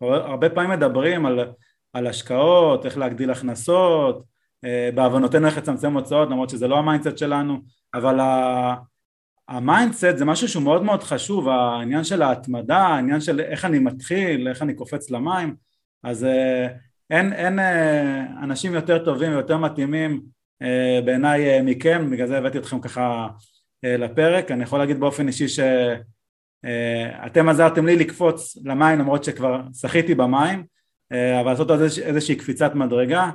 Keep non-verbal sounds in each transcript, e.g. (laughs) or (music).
הרבה פעמים מדברים על, על השקעות, איך להגדיל הכנסות, אה, בעוונותינו איך לצמצם הוצאות, למרות שזה לא ה mindset שלנו, אבל ה mindset זה משהו שהוא מאוד מאוד חשוב, העניין של ההתמדה, העניין של איך אני מתחיל, איך אני קופץ למים, אז אה, אין, אין אה, אנשים יותר טובים ויותר מתאימים בעיניי מכם, בגלל זה הבאתי אתכם ככה לפרק, אני יכול להגיד באופן אישי שאתם עזרתם לי לקפוץ למים למרות שכבר שחיתי במים, אבל לעשות איזושהי קפיצת מדרגה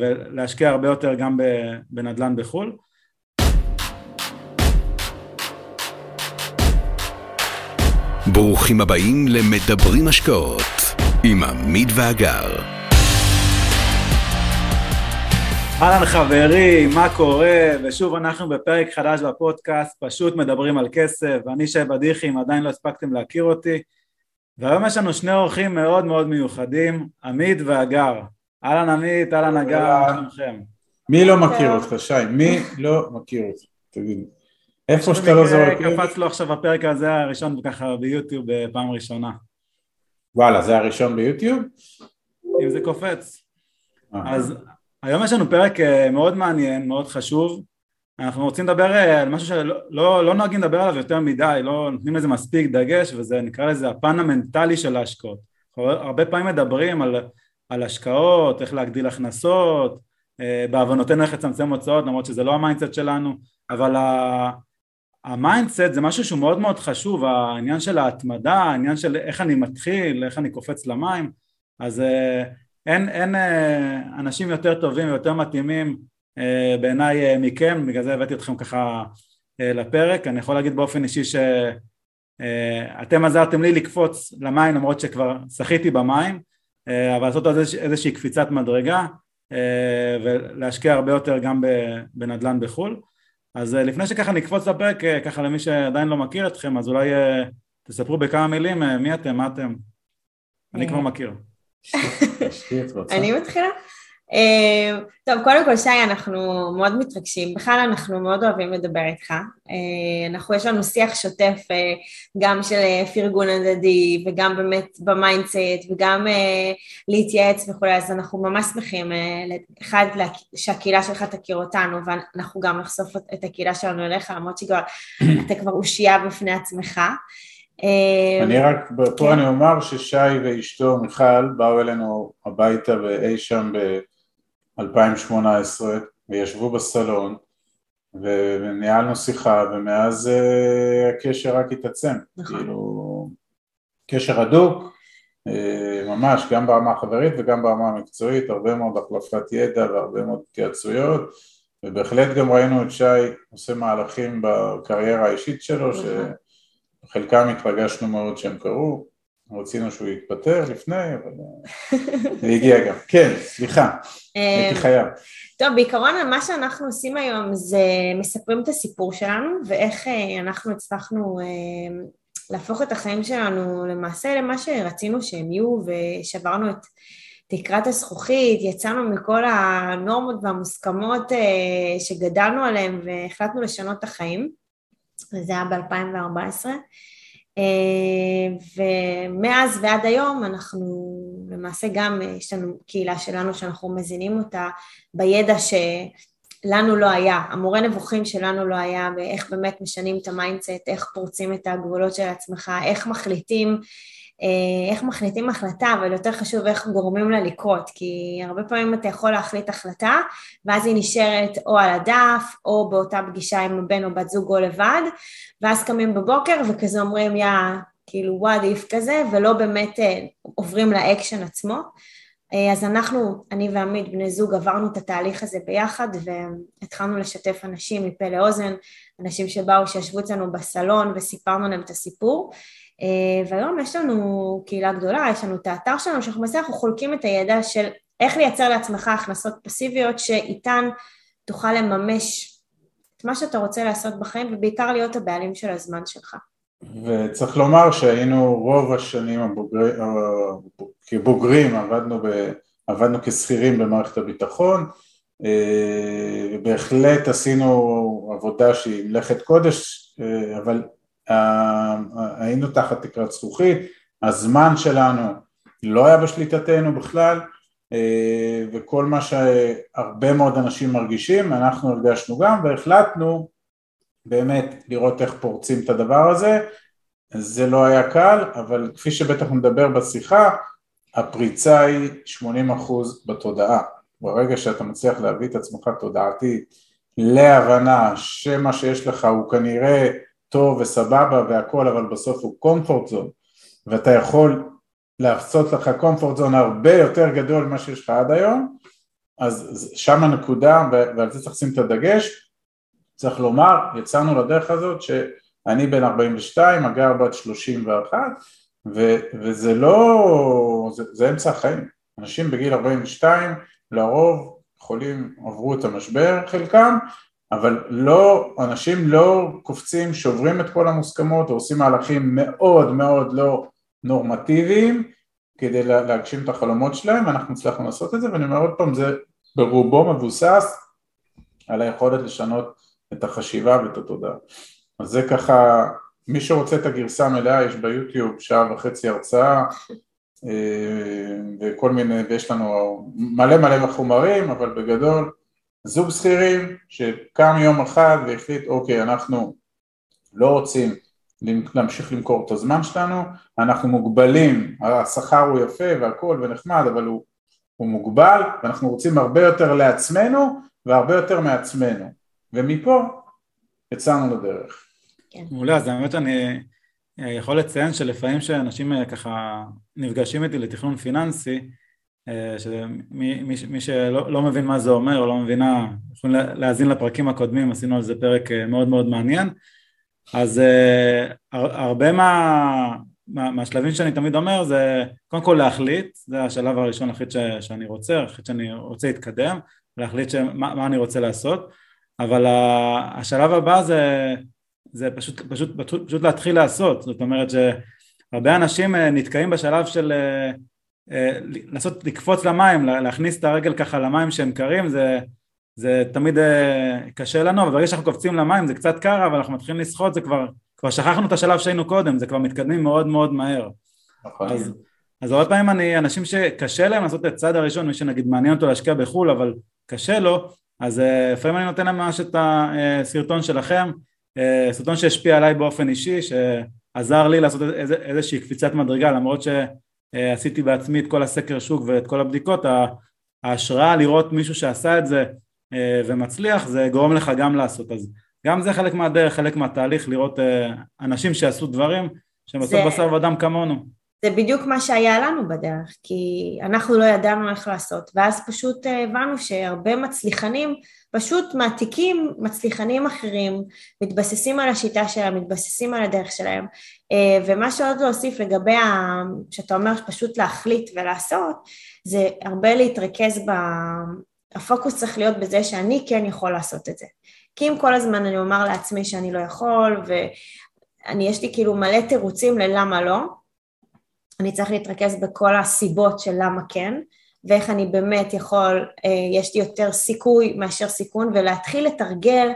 ולהשקיע הרבה יותר גם בנדל"ן בחו"ל ברוכים הבאים למדברים השקעות עם עמית ואגר. אהלן חברים, מה קורה? ושוב אנחנו בפרק חדש בפודקאסט, פשוט מדברים על כסף, ואני שי בדיחי, אם עדיין לא הספקתם להכיר אותי. והיום יש לנו שני אורחים מאוד מאוד מיוחדים, עמית ואגר. אהלן עמית, אהלן אגר, מה שלומכם? מי לא מכיר אותך, שי? מי לא מכיר אותך? תגיד. איפה שאתה לא זורק... קפץ לו עכשיו הפרק הזה הראשון ככה ביוטיוב בפעם ראשונה. וואלה, זה הראשון ביוטיוב? אם זה קופץ. אה. אז היום יש לנו פרק אה, מאוד מעניין, מאוד חשוב. אנחנו רוצים לדבר אה, על משהו שלא לא, לא נוהגים לדבר עליו יותר מדי, לא נותנים לזה מספיק דגש, וזה נקרא לזה הפן המנטלי של ההשקעות. הרבה פעמים מדברים על, על השקעות, איך להגדיל הכנסות, בעוונותינו איך לצמצם הוצאות, למרות שזה לא ה mindset שלנו, אבל ה mindset זה משהו שהוא מאוד מאוד חשוב, העניין של ההתמדה, העניין של איך אני מתחיל, איך אני קופץ למים, אז אה, אין, אין אה, אנשים יותר טובים ויותר מתאימים אה, בעיניי מכם, בגלל זה הבאתי אתכם ככה לפרק, אני יכול להגיד באופן אישי שאתם עזרתם לי לקפוץ למים למרות שכבר שחיתי במים, אבל לעשות איזושהי קפיצת מדרגה ולהשקיע הרבה יותר גם בנדל"ן בחו"ל אז אה, לפני שככה נקפוץ לפרק, אה, ככה למי שעדיין לא מכיר אתכם, אז אולי אה, תספרו בכמה מילים מי אתם, מה אתם. אני כבר מכיר. אני מתחילה? אה, טוב, קודם כל שי, אנחנו מאוד מתרגשים, בכלל אנחנו מאוד אוהבים לדבר איתך. אה, אנחנו, יש לנו שיח שוטף אה, גם של פרגון הדדי וגם באמת ב mindset וגם להתייעץ וכולי, אז אנחנו ממש שמחים, אחד, שהקהילה שלך תכיר אותנו ואנחנו גם נחשוף את הקהילה שלנו אליך, למרות שאתה כבר אושייה בפני עצמך. אני רק, פה כן. אני אומר ששי ואשתו מיכל באו אלינו הביתה ואי שם ב... 2018 וישבו בסלון וניהלנו שיחה ומאז uh, הקשר רק התעצם, נכון. כאילו קשר הדוק uh, ממש גם ברמה החברית וגם ברמה המקצועית, הרבה מאוד החלפת ידע והרבה מאוד התייעצויות ובהחלט גם ראינו את שי עושה מהלכים בקריירה האישית שלו נכון. שחלקם התרגשנו מאוד שהם קרו רצינו שהוא יתפטר לפני, אבל אה, (laughs) זה הגיע גם. כן, סליחה, הייתי אה, חייב. טוב, בעיקרון מה שאנחנו עושים היום זה מספרים את הסיפור שלנו ואיך אה, אנחנו הצלחנו להפוך את החיים שלנו למעשה למה שרצינו שהם יהיו ושברנו את תקרת הזכוכית, יצאנו מכל הנורמות והמוסכמות שגדלנו עליהן והחלטנו לשנות את החיים, וזה היה ב-2014. אה, ומאז ועד היום אנחנו למעשה גם, יש לנו קהילה שלנו שאנחנו מזינים אותה בידע שלנו לא היה, המורה נבוכים שלנו לא היה באיך באמת משנים את ה mindset, איך פורצים את הגבולות של עצמך, איך מחליטים איך מחליטים החלטה, אבל יותר חשוב איך גורמים לה לקרות, כי הרבה פעמים אתה יכול להחליט החלטה, ואז היא נשארת או על הדף, או באותה פגישה עם הבן או בת זוג או לבד, ואז קמים בבוקר וכזה אומרים, יא, כאילו what if כזה, ולא באמת אה, עוברים לאקשן עצמו. אה, אז אנחנו, אני ועמית, בני זוג, עברנו את התהליך הזה ביחד והתחלנו לשתף אנשים מפה לאוזן, אנשים שבאו, שישבו אצלנו בסלון וסיפרנו להם את הסיפור. אה, והיום יש לנו קהילה גדולה, יש לנו את האתר שלנו, שאנחנו למעשה אנחנו חולקים את הידע של איך לייצר לעצמך הכנסות פסיביות שאיתן תוכל לממש את מה שאתה רוצה לעשות בחיים ובעיקר להיות הבעלים של הזמן שלך. וצריך לומר שהיינו רוב השנים הבוגרי, כבוגרים עבדנו, ב, עבדנו כשכירים במערכת הביטחון אה, בהחלט עשינו עבודה שהיא מלאכת קודש אה, אבל היינו תחת תקרת זכוכית, הזמן שלנו לא היה בשליטתנו בכלל, אה, וכל מה שהרבה מאוד אנשים מרגישים, אנחנו הרגשנו גם, והחלטנו באמת לראות איך פורצים את הדבר הזה, זה לא היה קל, אבל כפי שבטח נדבר בשיחה, הפריצה היא 80% בתודעה. ברגע שאתה מצליח להביא את עצמך תודעתית להבנה שמה שיש לך הוא כנראה טוב וסבבה והכל, אבל בסוף הוא comfort zone, ואתה יכול לעשות לך comfort zone הרבה יותר גדול ממה שיש לך עד היום, אז שם הנקודה, ועל זה צריך לשים את הדגש, צריך לומר, יצאנו לדרך הזאת שאני בן 42, הגר בת 31, ו, וזה לא, זה, זה אמצע החיים, אנשים בגיל 42 לרוב חולים עברו את המשבר חלקם, אבל לא, אנשים לא קופצים, שוברים את כל המוסכמות, עושים מהלכים מאוד מאוד לא נורמטיביים כדי להגשים את החלומות שלהם, אנחנו הצלחנו לעשות את זה, ואני אומר עוד פעם, זה ברובו מבוסס על היכולת לשנות את החשיבה ואת התודעה. אז זה ככה, מי שרוצה את הגרסה המלאה, יש ביוטיוב שעה וחצי הרצאה, אה, וכל מיני, ויש לנו מלא מלא חומרים, אבל בגדול זוג שכירים שקם יום אחד והחליט אוקיי אנחנו לא רוצים להמשיך למכור את הזמן שלנו, אנחנו מוגבלים, השכר הוא יפה והכל ונחמד אבל הוא, הוא מוגבל ואנחנו רוצים הרבה יותר לעצמנו והרבה יותר מעצמנו ומפה יצאנו לדרך. כן. מעולה, אז האמת אני יכול לציין שלפעמים שאנשים אה, ככה נפגשים איתי לתכנון פיננסי אה, שמי מי, מי שלא לא מבין מה זה אומר או לא מבינה, יכולים להאזין לפרקים הקודמים, עשינו על זה פרק אה, מאוד מאוד מעניין. אז uh, הרבה מה, מה, מהשלבים שאני תמיד אומר זה קודם כל להחליט, זה השלב הראשון להחליט ש, שאני רוצה, להחליט שאני רוצה להתקדם, להחליט שמה, מה אני רוצה לעשות, אבל השלב הבא זה, זה פשוט, פשוט, פשוט, פשוט להתחיל לעשות, זאת אומרת שהרבה אנשים נתקעים בשלב של אה, לעשות, לקפוץ למים, להכניס את הרגל ככה למים שהם קרים, זה, זה תמיד אה, קשה לנו, אבל ברגע שאנחנו קופצים למים זה קצת קר, אבל אנחנו מתחילים לשחות, זה כבר, כבר שכחנו את השלב שהיינו קודם, זה כבר מתקדמים מאוד מאוד מהר. נכון. אז, אז הרבה פעמים אני, אנשים שקשה להם לעשות את הצעד הראשון, מי שנגיד מעניין אותו להשקיע בחו"ל, אבל קשה לו, אז אה, לפעמים אני נותן להם ממש את הסרטון שלכם, סרטון שהשפיע עליי באופן אישי, שעזר לי לעשות איזושהי קפיצת מדרגה, למרות ש... אה, עשיתי בעצמי את כל הסקר שוק ואת כל הבדיקות, ההשראה לראות מישהו שעשה את זה אה, ומצליח זה גורם לך גם לעשות. אז גם זה חלק מהדרך, חלק מהתהליך לראות אה, אנשים שעשו דברים שהם בסוף בשר ודם כמונו. זה בדיוק מה שהיה לנו בדרך, כי אנחנו לא ידענו איך לעשות, ואז פשוט הבנו שהרבה מצליחנים פשוט מעתיקים מצליחנים אחרים, מתבססים על השיטה שלהם, מתבססים על הדרך שלהם, אה, ומה שעוד להוסיף לגבי, ה... שאתה אומר פשוט להחליט ולעשות, זה הרבה להתרכז ב... הפוקוס צריך להיות בזה שאני כן יכול לעשות את זה. כי אם כל הזמן אני אומר לעצמי שאני לא יכול, ואני, יש לי כאילו מלא תירוצים ללמה לא, אני צריך להתרכז בכל הסיבות של למה כן, ואיך אני באמת יכול, אה, יש לי יותר סיכוי מאשר סיכון, ולהתחיל לתרגל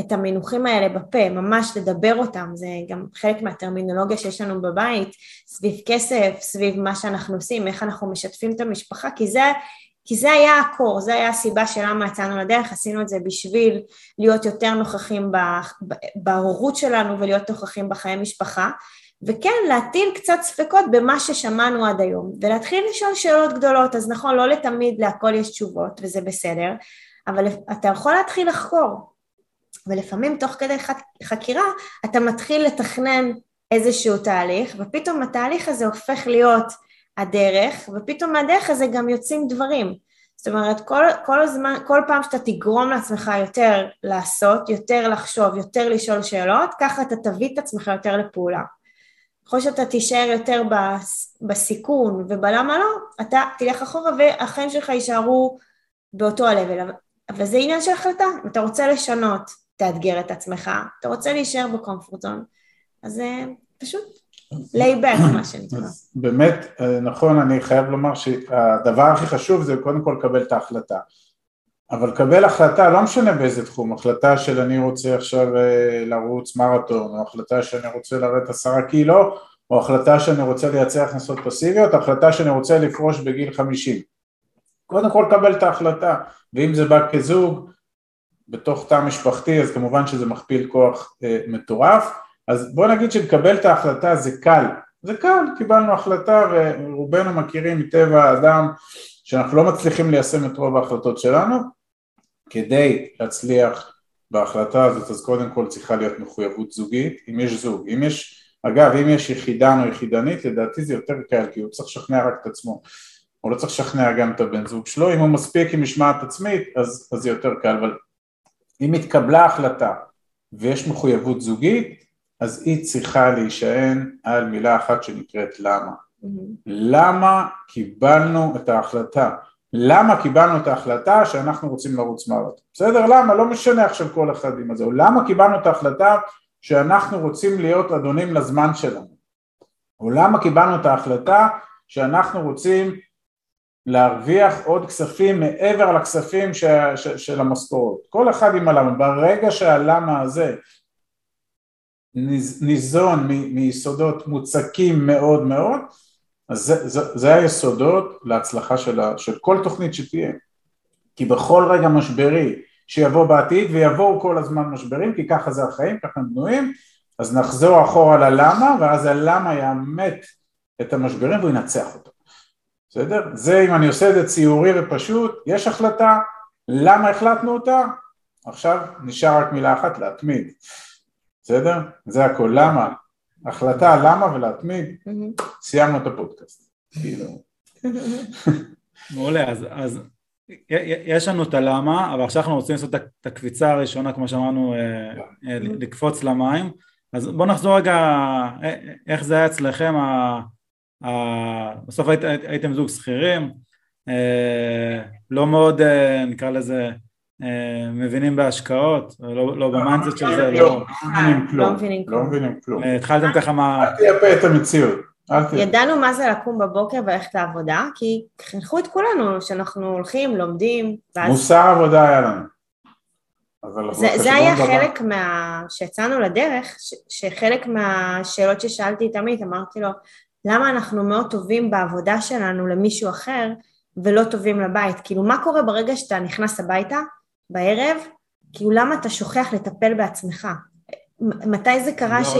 את המינוחים האלה בפה, ממש לדבר אותם, זה גם חלק מהטרמינולוגיה שיש לנו בבית, סביב כסף, סביב מה שאנחנו עושים, איך אנחנו משתפים את המשפחה, כי זה, כי זה היה הקור, זה היה הסיבה של למה יצאנו לדרך, עשינו את זה בשביל להיות יותר נוכחים בהורות שלנו ולהיות נוכחים בחיי משפחה, וכן להטיל קצת ספקות במה ששמענו עד היום, ולהתחיל לשאול שאלות גדולות, אז נכון, לא לתמיד להכל יש תשובות, וזה בסדר, אבל אתה יכול להתחיל לחקור, ולפעמים תוך כדי חקירה אתה מתחיל לתכנן איזשהו תהליך, ופתאום התהליך הזה הופך להיות הדרך, ופתאום מהדרך הזה גם יוצאים דברים. זאת אומרת, כל, כל הזמן, כל פעם שאתה תגרום לעצמך יותר לעשות, יותר לחשוב, יותר לשאול שאלות, ככה אתה תביא את עצמך יותר לפעולה. ככל שאתה תישאר יותר בסיכון ובלמה לא, אתה תלך אחורה והחיים שלך יישארו באותו ה-level. אבל זה עניין של החלטה, אם אתה רוצה לשנות, תאתגר את עצמך, אתה רוצה להישאר ב comfort zone, אז אה, פשוט lay back מה שנקרא. באמת, אה, נכון, אני חייב לומר שהדבר הכי חשוב זה קודם כל לקבל את ההחלטה. אבל קבל החלטה, לא משנה באיזה תחום, החלטה של אני רוצה עכשיו אה, לרוץ מרתון, או החלטה שאני רוצה לרדת עשרה קילו, או החלטה שאני רוצה לייצר הכנסות פסיביות, החלטה שאני רוצה לפרוש בגיל 50. קודם כל קבל את ההחלטה, ואם זה בא כזוג, בתוך תא משפחתי, אז כמובן שזה מכפיל כוח אה, מטורף, אז בוא נגיד שלקבל את ההחלטה זה קל, זה קל, קיבלנו החלטה ורובנו מכירים מטבע האדם שאנחנו לא מצליחים ליישם את רוב ההחלטות שלנו, כדי להצליח בהחלטה הזאת אז קודם כל צריכה להיות מחויבות זוגית, אם יש זוג, אם יש, אגב אם יש יחידן או יחידנית לדעתי זה יותר קל כי הוא צריך לשכנע רק את עצמו, הוא לא צריך לשכנע גם את הבן זוג שלו, אם הוא מספיק עם משמעת עצמית אז, אז זה יותר קל, אבל אם התקבלה החלטה ויש מחויבות זוגית אז היא צריכה להישען על מילה אחת שנקראת למה. Mm-hmm. למה קיבלנו את ההחלטה? למה קיבלנו את ההחלטה שאנחנו רוצים לרוץ מרתון? בסדר? למה? לא משנה עכשיו כל אחד עם הזה. למה קיבלנו את ההחלטה שאנחנו רוצים להיות אדונים לזמן שלנו? או למה קיבלנו את ההחלטה שאנחנו רוצים להרוויח עוד כספים מעבר לכספים ש, ש, של המשכורות. כל אחד עם הלמה. ברגע שהלמה הזה ניזון מיסודות מוצקים מאוד מאוד, אז זה, זה, זה היסודות להצלחה של, ה, של כל תוכנית שתהיה. כי בכל רגע משברי שיבוא בעתיד, ויבואו כל הזמן משברים, כי ככה זה החיים, ככה הם בנויים, אז נחזור אחורה ללמה, ואז הלמה יאמת את המשברים והוא ינצח אותו. בסדר? זה אם אני עושה את זה ציורי ופשוט, יש החלטה, למה החלטנו אותה? עכשיו נשאר רק מילה אחת, להתמיד. בסדר? זה הכל, למה? החלטה למה ולהתמיד, סיימנו את הפודקאסט. כאילו. מעולה, אז, אז יש לנו את הלמה, אבל עכשיו אנחנו רוצים לעשות את הקפיצה הראשונה, כמו שאמרנו, אה, אה, לקפוץ למים. אז בואו נחזור רגע, אה, איך זה היה אצלכם, בסוף הייתם זוג שכירים, לא מאוד, נקרא לזה, מבינים בהשקעות, לא, לא ב mindset של זה, לא, לא מבינים כלום. לא מבינים כלום. אה, התחלתם ככה מה... אל תייפה את המציאות. ידענו מה זה לקום בבוקר וללכת לעבודה, כי חינכו את כולנו שאנחנו הולכים, לומדים. מוסר עבודה היה לנו. זה היה חלק מה... שיצאנו לדרך, שחלק מהשאלות ששאלתי תמיד, אמרתי לו, למה אנחנו מאוד טובים בעבודה שלנו למישהו אחר ולא טובים לבית? כאילו, מה קורה ברגע שאתה נכנס הביתה בערב, כאילו למה אתה שוכח לטפל בעצמך? מתי זה קרה לא ש...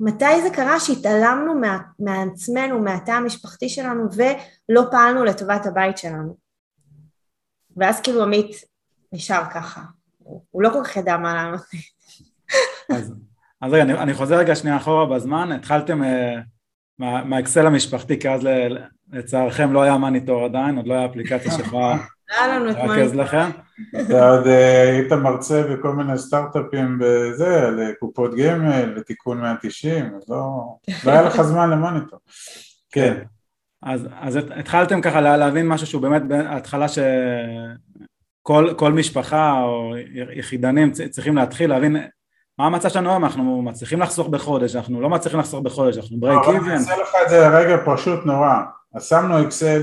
מתי זה קרה שהתעלמנו מה... מעצמנו, מהתא המשפחתי שלנו ולא פעלנו לטובת הבית שלנו? ואז כאילו עמית נשאר ככה, הוא לא כל כך ידע מה לענות לי. אז, אז רגע, אני, אני חוזר רגע שנייה אחורה בזמן, התחלתם uh, מה, מהאקסל המשפחתי, כי אז לצערכם לא היה מניטור עדיין, עוד לא היה אפליקציה (laughs) שיכולה לרכז לכם. אתה עוד אה, היית מרצה בכל מיני סטארט-אפים בזה, לקופות גמל, לתיקון 190, אז לא, לא היה לך זמן למוניטור. כן. אז, אז התחלתם ככה להבין משהו שהוא באמת התחלה שכל משפחה או יחידנים צריכים להתחיל להבין מה המצב שלנו היום, אנחנו מצליחים לחסוך בחודש, אנחנו לא מצליחים לחסוך בחודש, אנחנו ברייק איבן. אני אעשה לך את זה רגע פשוט נורא, אז שמנו אקסל,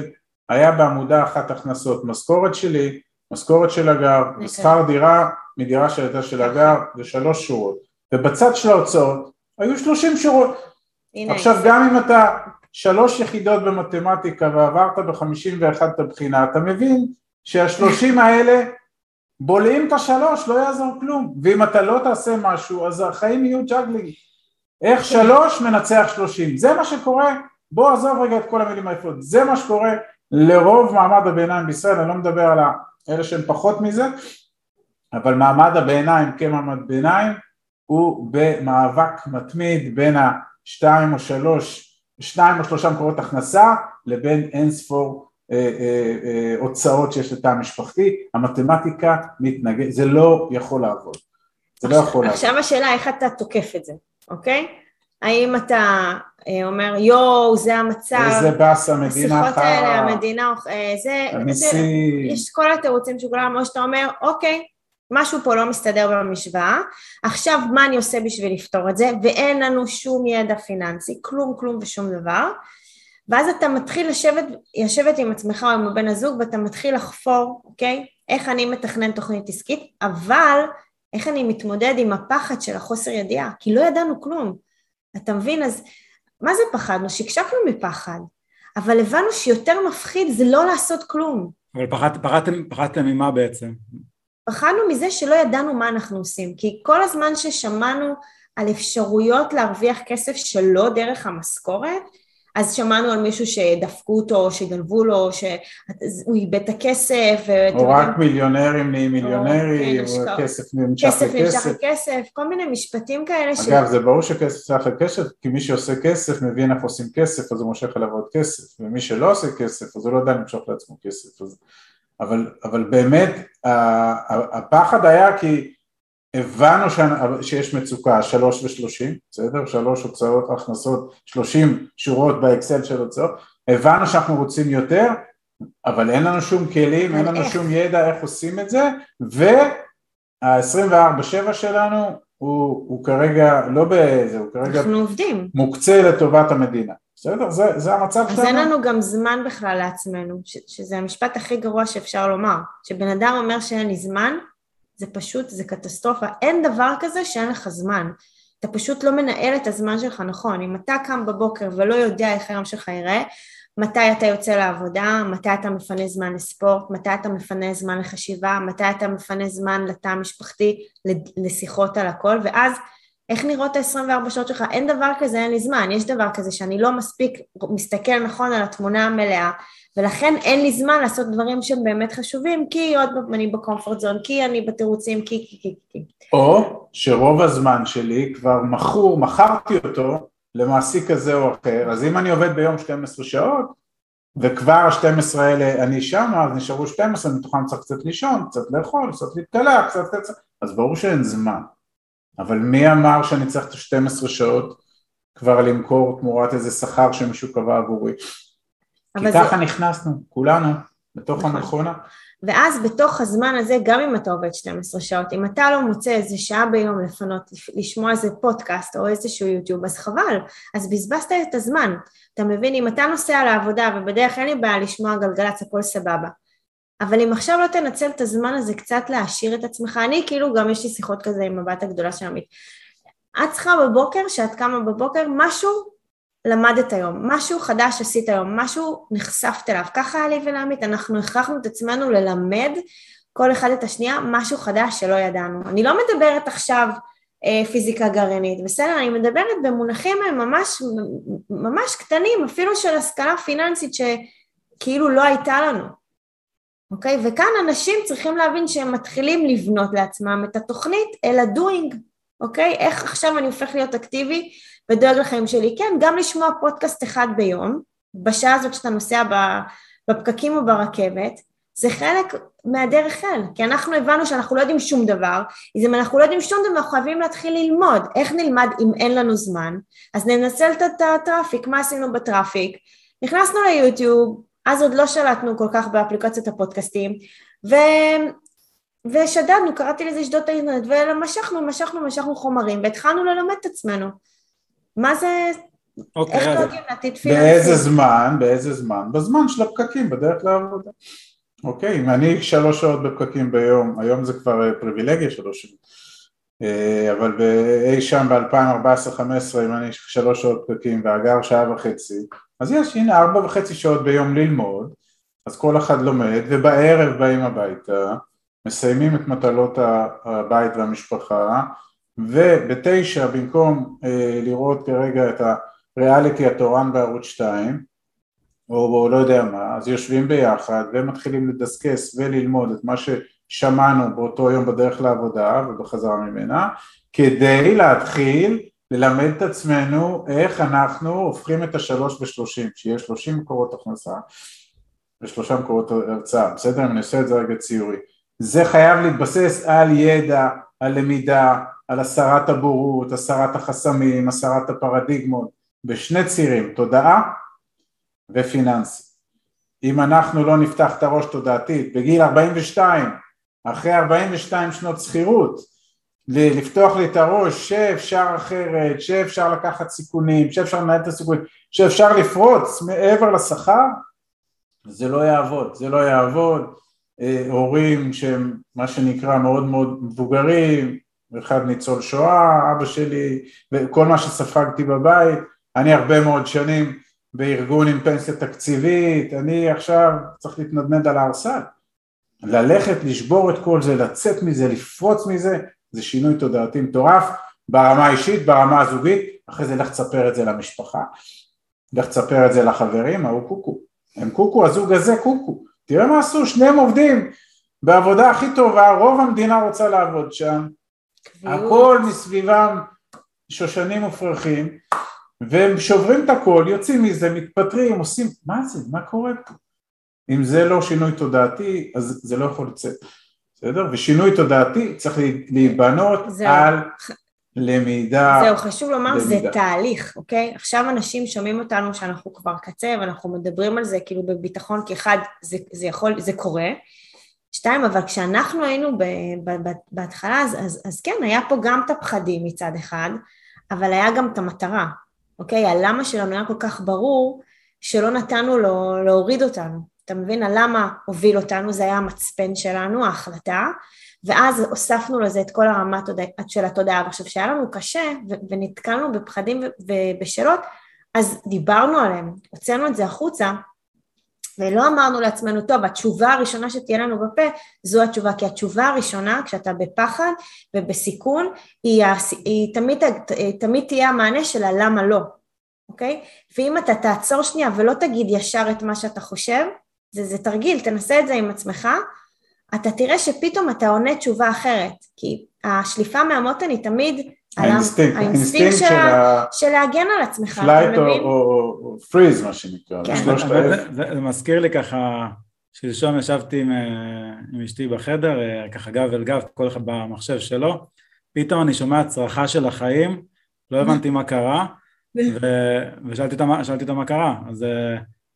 היה בעמודה אחת הכנסות, משכורת שלי, משכורת של הגר, אוקיי. שכר דירה מדירה שהייתה של הגר, זה שלוש שורות, ובצד של ההוצאות היו שלושים שורות. עכשיו גם אם אתה שלוש יחידות במתמטיקה ועברת בחמישים ואחת את הבחינה, אתה מבין שהשלושים (laughs) האלה בולעים את השלוש, לא יעזור כלום, ואם אתה לא תעשה משהו אז החיים יהיו juggling, איך שלוש מנצח שלושים, זה מה שקורה, בוא עזוב רגע את כל המילים היפות, זה מה שקורה לרוב מעמד הביניים בישראל, אני לא מדבר על אלה שהם פחות מזה, אבל מעמד הביניים כמעמד ביניים הוא במאבק מתמיד בין השתיים או שלוש, שניים או שלושה מקורות הכנסה לבין אין ספור אה, אה, אה, הוצאות שיש לתא המשפחתי, המתמטיקה מתנגד, זה לא יכול לעבוד. זה לא יכול לעבוד. עכשיו השאלה איך אתה תוקף את זה, אוקיי? האם אתה אומר יואו זה המצב, איזה באס המדינה השיחות האלה, המדינה, זה, המיסים, יש כל התירוצים של כולם, או שאתה אומר אוקיי, משהו פה לא מסתדר במשוואה, עכשיו מה אני עושה בשביל לפתור את זה, ואין לנו שום ידע פיננסי, כלום כלום ושום דבר, ואז אתה מתחיל לשבת, לשבת עם עצמך או עם הבן הזוג ואתה מתחיל לחפור, אוקיי? איך אני מתכנן תוכנית עסקית, אבל איך אני מתמודד עם הפחד של החוסר ידיעה, כי לא ידענו כלום. אתה מבין? אז מה זה פחדנו? שקשקנו מפחד, אבל הבנו שיותר מפחיד זה לא לעשות כלום. אבל פחד, פחדתם, פחדתם ממה בעצם? פחדנו מזה שלא ידענו מה אנחנו עושים, כי כל הזמן ששמענו על אפשרויות להרוויח כסף שלא דרך המשכורת, אז שמענו על מישהו שדפקו אותו, או שגנבו לו, או שהוא איבד את הכסף. או רק מיליונרים נהיים מיליונרים, או כן, כסף נמשך לכסף. כסף נמשך לכסף, כל מיני משפטים כאלה. אגב, זה ברור שכסף נמשך לכסף, כי מי שעושה כסף מבין איך עושים כסף, אז הוא מושך אליו עוד כסף, ומי שלא עושה כסף, אז הוא לא יודע למשוך לעצמו כסף. אבל, אבל באמת, הפחד היה כי הבנו שיש מצוקה, שלוש ושלושים, בסדר? שלוש הוצאות, הכנסות, שלושים שורות באקסל של הוצאות, הבנו שאנחנו רוצים יותר, אבל אין לנו שום כלים, אין לנו שום ידע איך עושים את זה, וה-24-7 שלנו הוא, הוא כרגע לא בזה, הוא כרגע אנחנו עובדים. מוקצה לטובת המדינה, בסדר? זה, זה המצב שלנו. אז אין לנו גם זמן בכלל לעצמנו, ש, שזה המשפט הכי גרוע שאפשר לומר, שבן אדם אומר שאין לי זמן, זה פשוט, זה קטסטרופה. אין דבר כזה שאין לך זמן. אתה פשוט לא מנהל את הזמן שלך נכון. אם אתה קם בבוקר ולא יודע איך היום שלך ייראה, מתי אתה יוצא לעבודה, מתי אתה מפנה זמן לספורט, מתי אתה מפנה זמן לחשיבה, מתי אתה מפנה זמן לתא המשפחתי, לשיחות על הכל, ואז איך נראות ה-24 שעות שלך? אין דבר כזה, אין לי זמן. יש דבר כזה שאני לא מספיק מסתכל נכון על התמונה המלאה, ולכן אין לי זמן לעשות דברים שהם באמת חשובים, כי עוד פעם אני בקומפורט זון, כי אני בתירוצים, כי, כי, כי, כי. או שרוב הזמן שלי כבר מכור, מכרתי אותו למעסיק כזה או אחר, אז אם אני עובד ביום 12 שעות, וכבר ה-12 האלה אני שם, אז נשארו 12, מתוכם צריך קצת לישון, קצת לאכול, קצת להתקלח, קצת קצת, אז ברור שאין זמן. אבל מי אמר שאני צריך את ה-12 שעות כבר למכור תמורת איזה שכר שמישהו קבע עבורי? כי ככה זה... נכנסנו, כולנו, בתוך נכון. המכונה. ואז בתוך הזמן הזה, גם אם אתה עובד 12 שעות, אם אתה לא מוצא איזה שעה ביום לפנות, לשמוע איזה פודקאסט או איזשהו יוטיוב, אז חבל, אז בזבזת את הזמן. אתה מבין, אם אתה נוסע לעבודה ובדרך אין לי בעיה לשמוע גלגלצ, הכל סבבה. אבל אם עכשיו לא תנצל את הזמן הזה קצת להעשיר את עצמך, אני כאילו גם יש לי שיחות כזה עם הבת הגדולה של עמית. את צריכה בבוקר, כשאת קמה בבוקר, משהו למדת היום, משהו חדש עשית היום, משהו נחשפת אליו, ככה היה לי ולעמית, אנחנו הכרחנו את עצמנו ללמד כל אחד את השנייה משהו חדש שלא ידענו. אני לא מדברת עכשיו אה, פיזיקה גרעינית, בסדר? אני מדברת במונחים ממש, ממש קטנים, אפילו של השכלה פיננסית שכאילו לא הייתה לנו, אוקיי? וכאן אנשים צריכים להבין שהם מתחילים לבנות לעצמם את התוכנית אל ה doing, אוקיי? איך עכשיו אני הופך להיות אקטיבי ודואג לחיים שלי. כן, גם לשמוע פודקאסט אחד ביום, בשעה הזאת שאתה נוסע בפקקים או ברכבת, זה חלק מהדרך אל, כי אנחנו הבנו שאנחנו לא יודעים שום דבר, אז אם אנחנו לא יודעים שום דבר, אנחנו חייבים להתחיל ללמוד. איך נלמד אם אין לנו זמן? אז ננצל את ה traffic, מה עשינו ב traffic? נכנסנו ליוטיוב, אז עוד לא שלטנו כל כך באפליקציות הפודקאסטים, ו... ושדדנו, קראתי לזה שדות האינטרנט, ומשכנו, משכנו, משכנו חומרים, והתחלנו ללמד את עצמנו. מה זה, אוקיי, איך דואגים לעתיד פיננסי? באיזה זמן, באיזה זמן? בזמן של הפקקים, בדרך לעבודה. אוקיי, אם אני שלוש שעות בפקקים ביום, היום זה כבר אה, פריבילגיה שלוש שעות, אה, אבל אי שם ב-2014-2015 אם אני שלוש שעות פקקים והגר שעה וחצי, אז יש, הנה ארבע וחצי שעות ביום ללמוד, אז כל אחד לומד, ובערב באים הביתה, מסיימים את מטלות הבית והמשפחה, ובתשע במקום אה, לראות כרגע את הריאליטי התורן בערוץ 2 או, או לא יודע מה, אז יושבים ביחד ומתחילים לדסקס וללמוד את מה ששמענו באותו יום בדרך לעבודה ובחזרה ממנה כדי להתחיל ללמד את עצמנו איך אנחנו הופכים את השלוש ושלושים, שיהיה שלושים מקורות הכנסה ושלושה מקורות הרצאה, בסדר? אני עושה את זה רגע ציורי. זה חייב להתבסס על ידע, על למידה, על הסרת הבורות, הסרת החסמים, הסרת הפרדיגמות, בשני צירים, תודעה ופיננסי. אם אנחנו לא נפתח את הראש תודעתית בגיל 42, אחרי 42 שנות שכירות, לפתוח לי את הראש שאפשר אחרת, שאפשר לקחת סיכונים, שאפשר לנהל את הסיכונים, שאפשר לפרוץ מעבר לשכר, זה לא יעבוד, זה לא יעבוד. אה, הורים שהם מה שנקרא מאוד מאוד מבוגרים, אחד ניצול שואה, אבא שלי, וכל מה שספגתי בבית, אני הרבה מאוד שנים בארגון עם פנסיה תקציבית, אני עכשיו צריך להתנדנד על הארסל. ללכת, לשבור את כל זה, לצאת מזה, לפרוץ מזה, זה שינוי תודעתי מטורף, ברמה האישית, ברמה הזוגית, אחרי זה לך תספר את זה למשפחה, לך תספר את זה לחברים, ההוא קוקו, הם קוקו, הזוג הזה קוקו, תראה מה עשו, שניהם עובדים בעבודה הכי טובה, רוב המדינה רוצה לעבוד שם, הכל מסביבם שושנים ופרחים, והם שוברים את הכל, יוצאים מזה, מתפטרים, עושים, מה זה, מה קורה פה? אם זה לא שינוי תודעתי, אז זה לא יכול לצאת, בסדר? ושינוי תודעתי צריך להיבנות על למידה. זהו, חשוב לומר, למידה. זה תהליך, אוקיי? עכשיו אנשים שומעים אותנו שאנחנו כבר קצה ואנחנו מדברים על זה כאילו בביטחון, כי אחד, זה, זה יכול, זה קורה. שתיים, אבל כשאנחנו היינו ב, ב, ב, בהתחלה, אז, אז, אז כן, היה פה גם את הפחדים מצד אחד, אבל היה גם את המטרה, אוקיי? הלמה שלנו היה כל כך ברור שלא נתנו לו להוריד אותנו. אתה מבין? הלמה הוביל אותנו, זה היה המצפן שלנו, ההחלטה, ואז הוספנו לזה את כל הרמה של התודעה. ועכשיו, כשהיה לנו קשה ונתקלנו בפחדים ובשאלות, אז דיברנו עליהם, הוצאנו את זה החוצה, ולא אמרנו לעצמנו, טוב, התשובה הראשונה שתהיה לנו בפה, זו התשובה, כי התשובה הראשונה, כשאתה בפחד ובסיכון, היא, היא תמיד, תמיד תהיה המענה של הלמה לא, אוקיי? ואם אתה תעצור שנייה ולא תגיד ישר את מה שאתה חושב, זה, זה תרגיל, תנסה את זה עם עצמך, אתה תראה שפתאום אתה עונה תשובה אחרת, כי השליפה מהמותן היא תמיד האינסטינקט, האינסטינקט של, של להגן על עצמך, אתה מבין? flight או freeze מה שנקרא, כן. זה מזכיר לי ככה, שלשום ישבתי עם, עם אשתי בחדר, ככה גב אל גב, כל אחד במחשב שלו, פתאום אני שומע צרחה של החיים, לא הבנתי מה קרה, ושאלתי אותה מה קרה, אז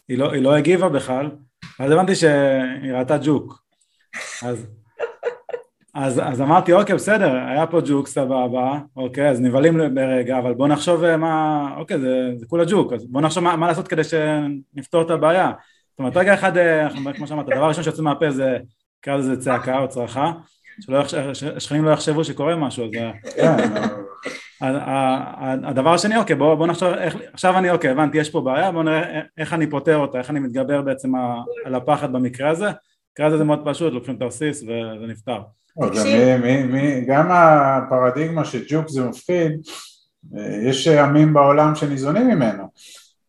היא לא, היא לא הגיבה בכלל, אז הבנתי שהיא ראתה ג'וק, אז, אז, אז אמרתי אוקיי בסדר, היה פה ג'וק סבבה, אוקיי אז נבהלים ברגע, אבל בוא נחשוב אה, מה, אוקיי זה, זה כולה ג'וק, אז בוא נחשוב מה, מה לעשות כדי שנפתור את הבעיה. זאת אומרת רגע אחד, אה, כמו שאמרת, הדבר הראשון שיוצא מהפה זה, נקרא לזה צעקה או צרחה, ששכנים לא יחשבו שקורה משהו, אז כן, הדבר השני, אוקיי, בוא, בוא נחשוב, איך, עכשיו אני, אוקיי, הבנתי, יש פה בעיה, בוא נראה איך אני פותר אותה, איך אני מתגבר בעצם על הפחד במקרה הזה, במקרה הזה זה מאוד פשוט, לוקחים תרסיס וזה נפתר. גם הפרדיגמה שג'וק זה מפחיד, יש עמים בעולם שניזונים ממנו,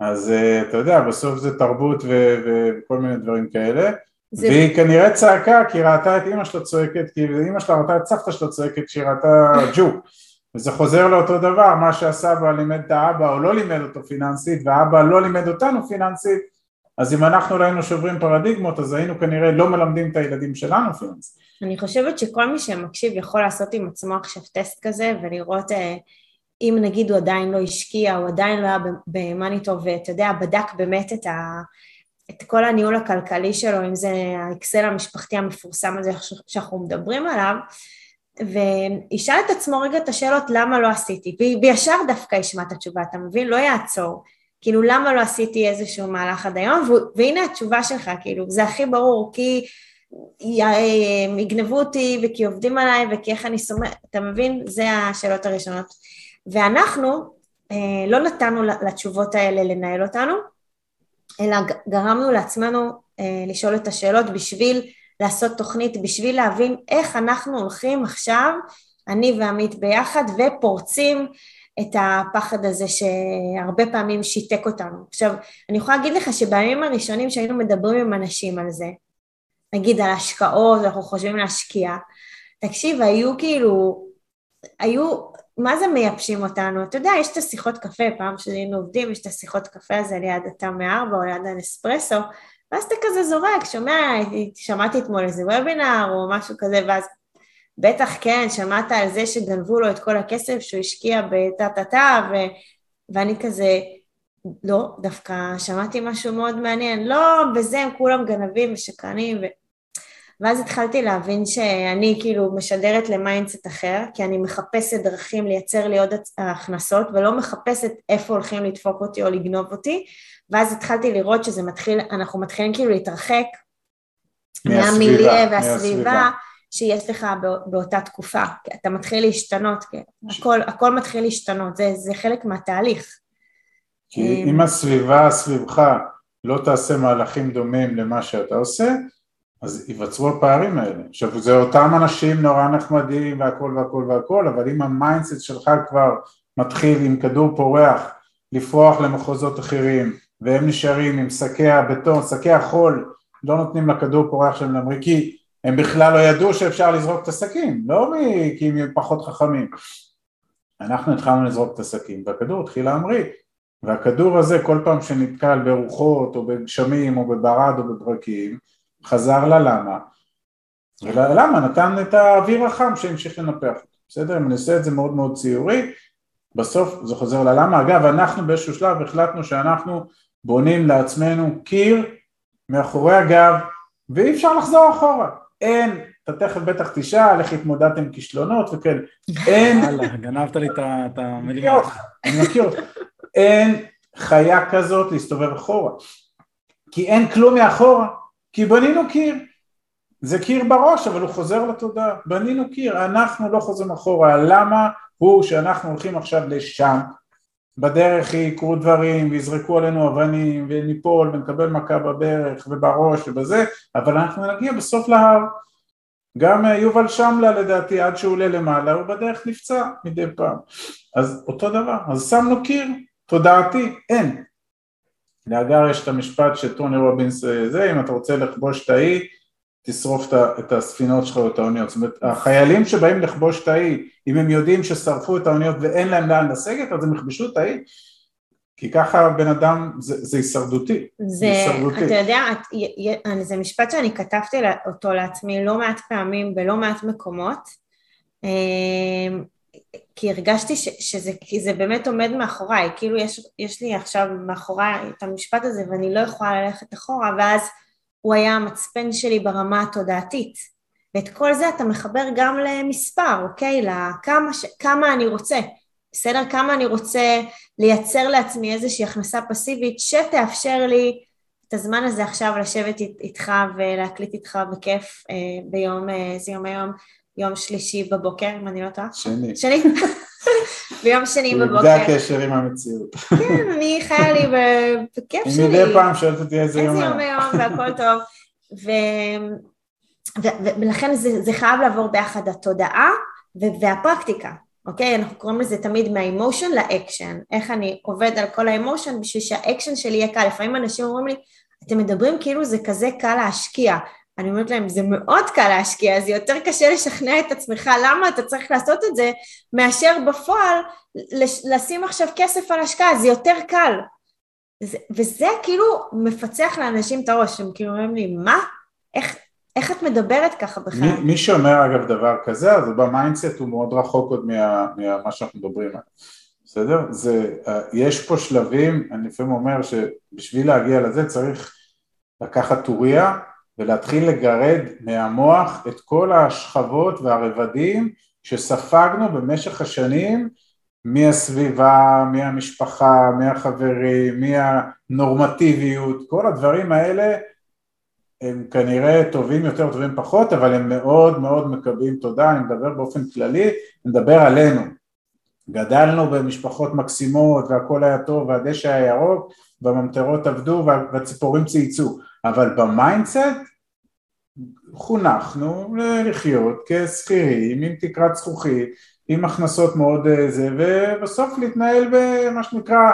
אז אתה יודע, בסוף זה תרבות וכל מיני דברים כאלה, זה... והיא כנראה צעקה כי ראתה את אימא שלה צועקת, כי אימא שלה ראתה את סבתא שלה צועקת כשהיא ראתה ג'וק. וזה חוזר לאותו דבר, מה שהסבא לימד את האבא או לא לימד אותו פיננסית והאבא לא לימד אותנו פיננסית אז אם אנחנו לא היינו שוברים פרדיגמות אז היינו כנראה לא מלמדים את הילדים שלנו פיננסית. אני חושבת שכל מי שמקשיב יכול לעשות עם עצמו עכשיו טסט כזה ולראות אה, אם נגיד הוא עדיין לא השקיע, הוא עדיין לא היה במאני טוב ואתה יודע, בדק באמת את, ה, את כל הניהול הכלכלי שלו, אם זה האקסל המשפחתי המפורסם הזה שאנחנו מדברים עליו, וישאל את עצמו רגע את השאלות למה לא עשיתי, וישר דווקא ישמע את התשובה, אתה מבין? לא יעצור. כאילו למה לא עשיתי איזשהו מהלך עד היום, והנה התשובה שלך, כאילו זה הכי ברור, כי יגנבו אותי וכי עובדים עליי וכי איך אני סומך, אתה מבין? זה השאלות הראשונות. ואנחנו אה, לא נתנו לתשובות האלה לנהל אותנו, אלא גרמנו לעצמנו אה, לשאול את השאלות בשביל לעשות תוכנית, בשביל להבין איך אנחנו הולכים עכשיו, אני ועמית ביחד, ופורצים את הפחד הזה שהרבה פעמים שיתק אותנו. עכשיו, אני יכולה להגיד לך שבימים הראשונים שהיינו מדברים עם אנשים על זה, נגיד על השקעות, אנחנו חושבים להשקיע, תקשיב, היו כאילו, היו, מה זה מייבשים אותנו? אתה יודע, יש את השיחות קפה, פעם שהיינו עובדים, יש את השיחות קפה הזה ליד התא מארבע או ליד הנספרסו, ואז אתה כזה זורק, שומע, שמעתי אתמול איזה וובינר או משהו כזה, ואז בטח כן, שמעת על זה שגנבו לו את כל הכסף שהוא השקיע בטה-טה-טה, ו... ואני כזה, לא, דווקא שמעתי משהו מאוד מעניין, לא, בזה הם כולם גנבים ושקרנים, ו... ואז התחלתי להבין שאני כאילו משדרת ל mindset אחר, כי אני מחפשת דרכים לייצר לי עוד הכנסות, ולא מחפשת איפה הולכים לדפוק אותי או לגנוב אותי, ואז התחלתי לראות שזה מתחיל, אנחנו מתחילים כאילו להתרחק מהמיליה והסביבה. מהסביבה. שיש לך באותה תקופה, אתה מתחיל להשתנות, הכל, הכל מתחיל להשתנות, זה, זה חלק מהתהליך. כי אם הסביבה סביבך לא תעשה מהלכים דומים למה שאתה עושה, אז ייווצרו הפערים האלה. עכשיו זה אותם אנשים נורא נחמדים והכל והכל והכל, אבל אם ה mindset שלך כבר מתחיל עם כדור פורח לפרוח למחוזות אחרים, והם נשארים עם שקי הבטון, שקי החול, לא נותנים לכדור פורח שלהם להמריא, כי הם בכלל לא ידעו שאפשר לזרוק את השקים, לא כי הם פחות חכמים. אנחנו התחלנו לזרוק את השקים, והכדור התחיל להמריא, והכדור הזה כל פעם שנתקל ברוחות או בגשמים או בברד או בברקים, חזר ללמה, ולמה נתן את האוויר החם שהמשיך לנפח אותו, בסדר? אם עושה את זה מאוד מאוד ציורי, בסוף זה חוזר ללמה. אגב, אנחנו באיזשהו שלב החלטנו שאנחנו בונים לעצמנו קיר מאחורי הגב, ואי אפשר לחזור אחורה. אין, אתה תכף בטח תשאל איך התמודדתם עם כישלונות וכן, אין... יאללה, גנבת לי את המילים. אני מכיר אותך. אין חיה כזאת להסתובב אחורה. כי אין כלום מאחורה, כי בנינו קיר. זה קיר בראש, אבל הוא חוזר לתודעה. בנינו קיר, אנחנו לא חוזרים אחורה. למה הוא שאנחנו הולכים עכשיו לשם, בדרך יקרו דברים ויזרקו עלינו אבנים וניפול ונקבל מכה בברך ובראש ובזה, אבל אנחנו נגיע בסוף להר. גם יובל שמלה לדעתי עד שהוא עולה למעלה הוא בדרך נפצע מדי פעם. אז אותו דבר, אז שמנו קיר תודעתי, אין. להגר יש את המשפט שטוני רובינס זה, אם אתה רוצה לכבוש את האי תשרוף את הספינות שלך או את האוניות, זאת אומרת החיילים שבאים לכבוש את האי אם הם יודעים ששרפו את האוניות ואין להם לאן לסגת אז הם יכבשו את האי? כי ככה בן אדם זה, זה הישרדותי, זה, הישרדותי. אתה יודע, את, זה משפט שאני כתבתי אותו לעצמי לא מעט פעמים בלא מעט מקומות אמ, כי הרגשתי ש, שזה כי זה באמת עומד מאחוריי, כאילו יש, יש לי עכשיו מאחוריי את המשפט הזה ואני לא יכולה ללכת אחורה ואז הוא היה המצפן שלי ברמה התודעתית. ואת כל זה אתה מחבר גם למספר, אוקיי? לכמה ש... כמה אני רוצה, בסדר? כמה אני רוצה לייצר לעצמי איזושהי הכנסה פסיבית שתאפשר לי את הזמן הזה עכשיו לשבת איתך ולהקליט איתך בכיף אה, ביום, אה, איזה יום היום? יום שלישי בבוקר, אם אני לא טועה. שני. שני? (laughs) ביום שני בבוקר. זה הקשר עם המציאות. כן, אני חיה לי בכיף שלי. מדי פעם שואלת אותי איזה יום היום. איזה יום היום והכל טוב. ולכן זה, זה חייב לעבור ביחד התודעה והפרקטיקה, אוקיי? אנחנו קוראים לזה תמיד מה emotion ל action. איך אני עובד על כל ה emotion בשביל שהאקשן שלי יהיה קל. לפעמים אנשים אומרים לי, אתם מדברים כאילו זה כזה קל להשקיע. אני אומרת להם, זה מאוד קל להשקיע, זה יותר קשה לשכנע את עצמך למה אתה צריך לעשות את זה, מאשר בפועל לשים עכשיו כסף על השקעה, זה יותר קל. זה, וזה כאילו מפצח לאנשים את הראש, הם כאילו אומרים לי, מה? איך, איך את מדברת ככה בכלל? מי, מי שאומר אגב דבר כזה, אז ב mindset הוא מאוד רחוק עוד מה, מה שאנחנו מדברים עליו, בסדר? זה, אה, יש פה שלבים, אני לפעמים אומר שבשביל להגיע לזה צריך לקחת טוריה ולהתחיל לגרד מהמוח את כל השכבות והרבדים שספגנו במשך השנים מהסביבה, מהמשפחה, מהחברים, מהנורמטיביות, כל הדברים האלה הם כנראה טובים יותר, טובים פחות, אבל הם מאוד מאוד מקובעי תודעה, אני מדבר באופן כללי, אני מדבר עלינו. גדלנו במשפחות מקסימות והכל היה טוב והדשא היה ירוק והממטרות עבדו והציפורים צייצו, אבל ב mindset חונכנו לחיות כשכירים עם תקרת זכוכית, עם הכנסות מאוד אה, זה, ובסוף להתנהל במה שנקרא,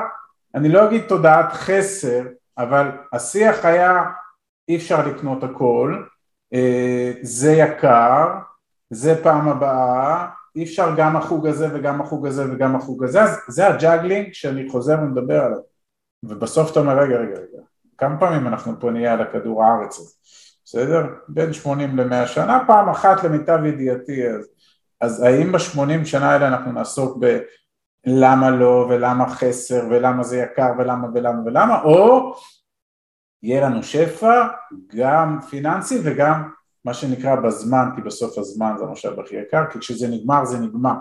אני לא אגיד תודעת חסר, אבל השיח היה אי אפשר לקנות הכל, אה, זה יקר, זה פעם הבאה, אי אפשר גם החוג הזה וגם החוג הזה וגם החוג הזה, אז זה ה juggling שאני חוזר ומדבר עליו, ובסוף אתה אומר רגע רגע רגע, כמה פעמים אנחנו פה נהיה על הכדור הארץ הזה, בסדר? בין 80 ל-100 שנה, פעם אחת למיטב ידיעתי, אז, אז האם בשמונים שנה האלה אנחנו נעסוק ב... למה לא ולמה חסר ולמה זה יקר ולמה ולמה ולמה? או יהיה לנו שפע גם פיננסי וגם מה שנקרא בזמן כי בסוף הזמן זה המשאב הכי יקר כי כשזה נגמר זה נגמר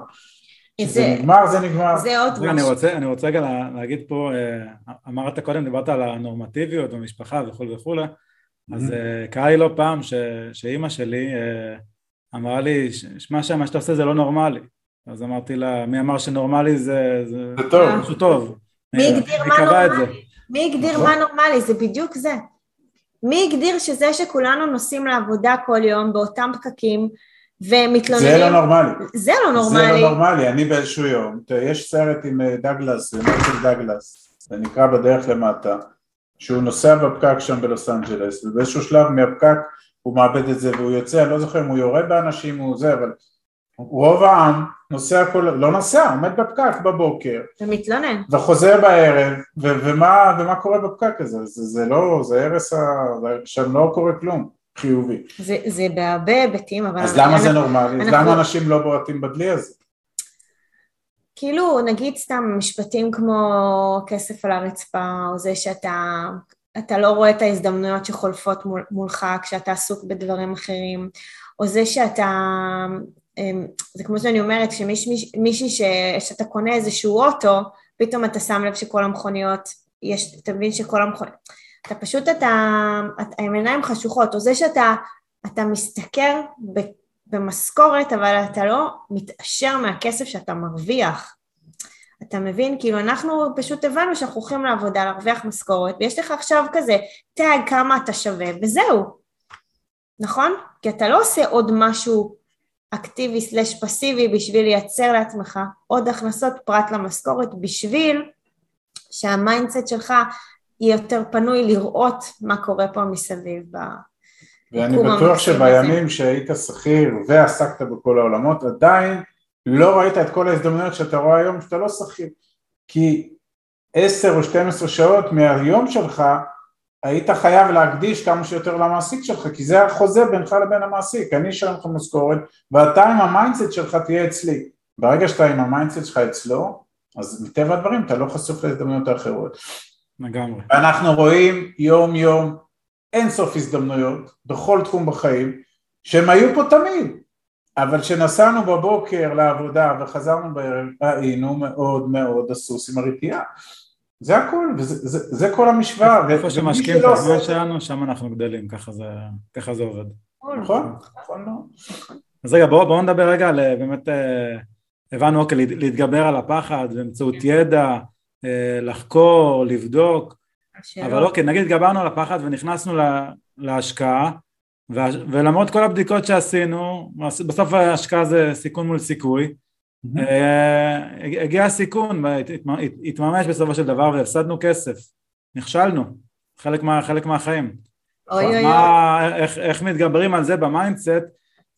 כשזה נגמר זה נגמר זה עוד משהו אני רוצה, אני רוצה רגע להגיד פה אה, אמרת קודם דיברת על הנורמטיביות במשפחה וכולי וכולי אז אה, קרה לי לא פעם שאימא שלי אה, אמרה לי שמע שם מה שאתה עושה זה לא נורמלי אז אמרתי לה מי אמר שנורמלי זה, זה טוב. משהו טוב מי הגדיר מה נורמלי? מי הגדיר מה נורמלי? זה בדיוק זה. מי הגדיר שזה שכולנו נוסעים לעבודה כל יום באותם פקקים ומתלוננים... זה לא נורמלי. זה לא נורמלי. זה לא נורמלי, אני באיזשהו יום, יש סרט עם אה, דגלס, מרקל דגלס, זה נקרא בדרך למטה, שהוא נוסע בפקק שם בלוס אנג'לס, ובאיזשהו שלב מהפקק הוא מאבד את זה והוא יוצא, אני לא זוכר אם הוא יורד באנשים או זה, אבל רוב העם נוסע כל... לא נוסע, עומד בפקק בבוקר. ומתלונן. וחוזר בערב, ו- ומה, ומה קורה בפקק הזה? זה, זה לא, זה הרס ה... שם לא קורה כלום חיובי. זה, זה בהרבה היבטים, אבל... אז למה זה נורמלי? אנחנו... למה אנשים לא בועטים בדלי הזה? כאילו, נגיד סתם משפטים כמו כסף על הרצפה, או זה שאתה אתה לא רואה את ההזדמנויות שחולפות מול, מולך כשאתה עסוק בדברים אחרים, או זה שאתה אמ, זה כמו שאני אומרת, שמישהי שאתה קונה איזשהו אוטו, פתאום אתה שם לב שכל המכוניות, יש, אתה מבין שכל המכוניות, אתה פשוט, אתה, עם עיניים חשוכות, או זה שאתה אתה משתכר במשכורת, אבל אתה לא מתעשר מהכסף שאתה מרוויח. אתה מבין? כאילו אנחנו פשוט הבנו שאנחנו הולכים לעבודה, להרוויח משכורת, ויש לך עכשיו כזה tag כמה אתה שווה, וזהו, נכון? כי אתה לא עושה עוד משהו אקטיבי slash פסיבי בשביל לייצר לעצמך עוד הכנסות פרט למשכורת בשביל שה mindset שלך יהיה יותר פנוי לראות מה קורה פה מסביב. ואני בטוח שבימים שהיית שכיר ועסקת בכל העולמות עדיין לא ראית את כל ההזדמנויות שאתה רואה היום שאתה לא שכיר כי עשר או שתים עשרה שעות מהיום שלך היית חייב להקדיש כמה שיותר למעסיק שלך, כי זה החוזה בינך לבין המעסיק, אני אשלם לך משכורת, ואתה עם ה mindset שלך תהיה אצלי. ברגע שאתה עם ה mindset שלך אצלו, אז מטבע הדברים אתה לא חשוף להזדמנויות האחרות. לגמרי. אנחנו רואים יום יום אין סוף הזדמנויות בכל תחום בחיים, שהם היו פה תמיד, אבל כשנסענו בבוקר לעבודה וחזרנו בערב, היינו מאוד מאוד הסוס עם הרתיעה. זה הכל, וזה זה, זה כל המשוואה. איפה שמשקיעים את הזמן שלנו, שם אנחנו גדלים, ככה זה, ככה זה עובד. נכון, נכון מאוד. אז רגע, בואו בוא נדבר רגע על אה, באמת, אה, הבנו, אוקיי, להתגבר על הפחד באמצעות ידע, לחקור, לבדוק, אבל אוקיי, נגיד התגברנו על הפחד ונכנסנו לה, להשקעה, ולמרות כל הבדיקות שעשינו, בסוף ההשקעה זה סיכון מול סיכוי, אה, הגיע הסיכון, התממש בסופו של דבר והפסדנו כסף, נכשלנו, חלק, מה, חלק מהחיים. אוי אוי אוי. איך, איך מתגברים על זה ב mindset,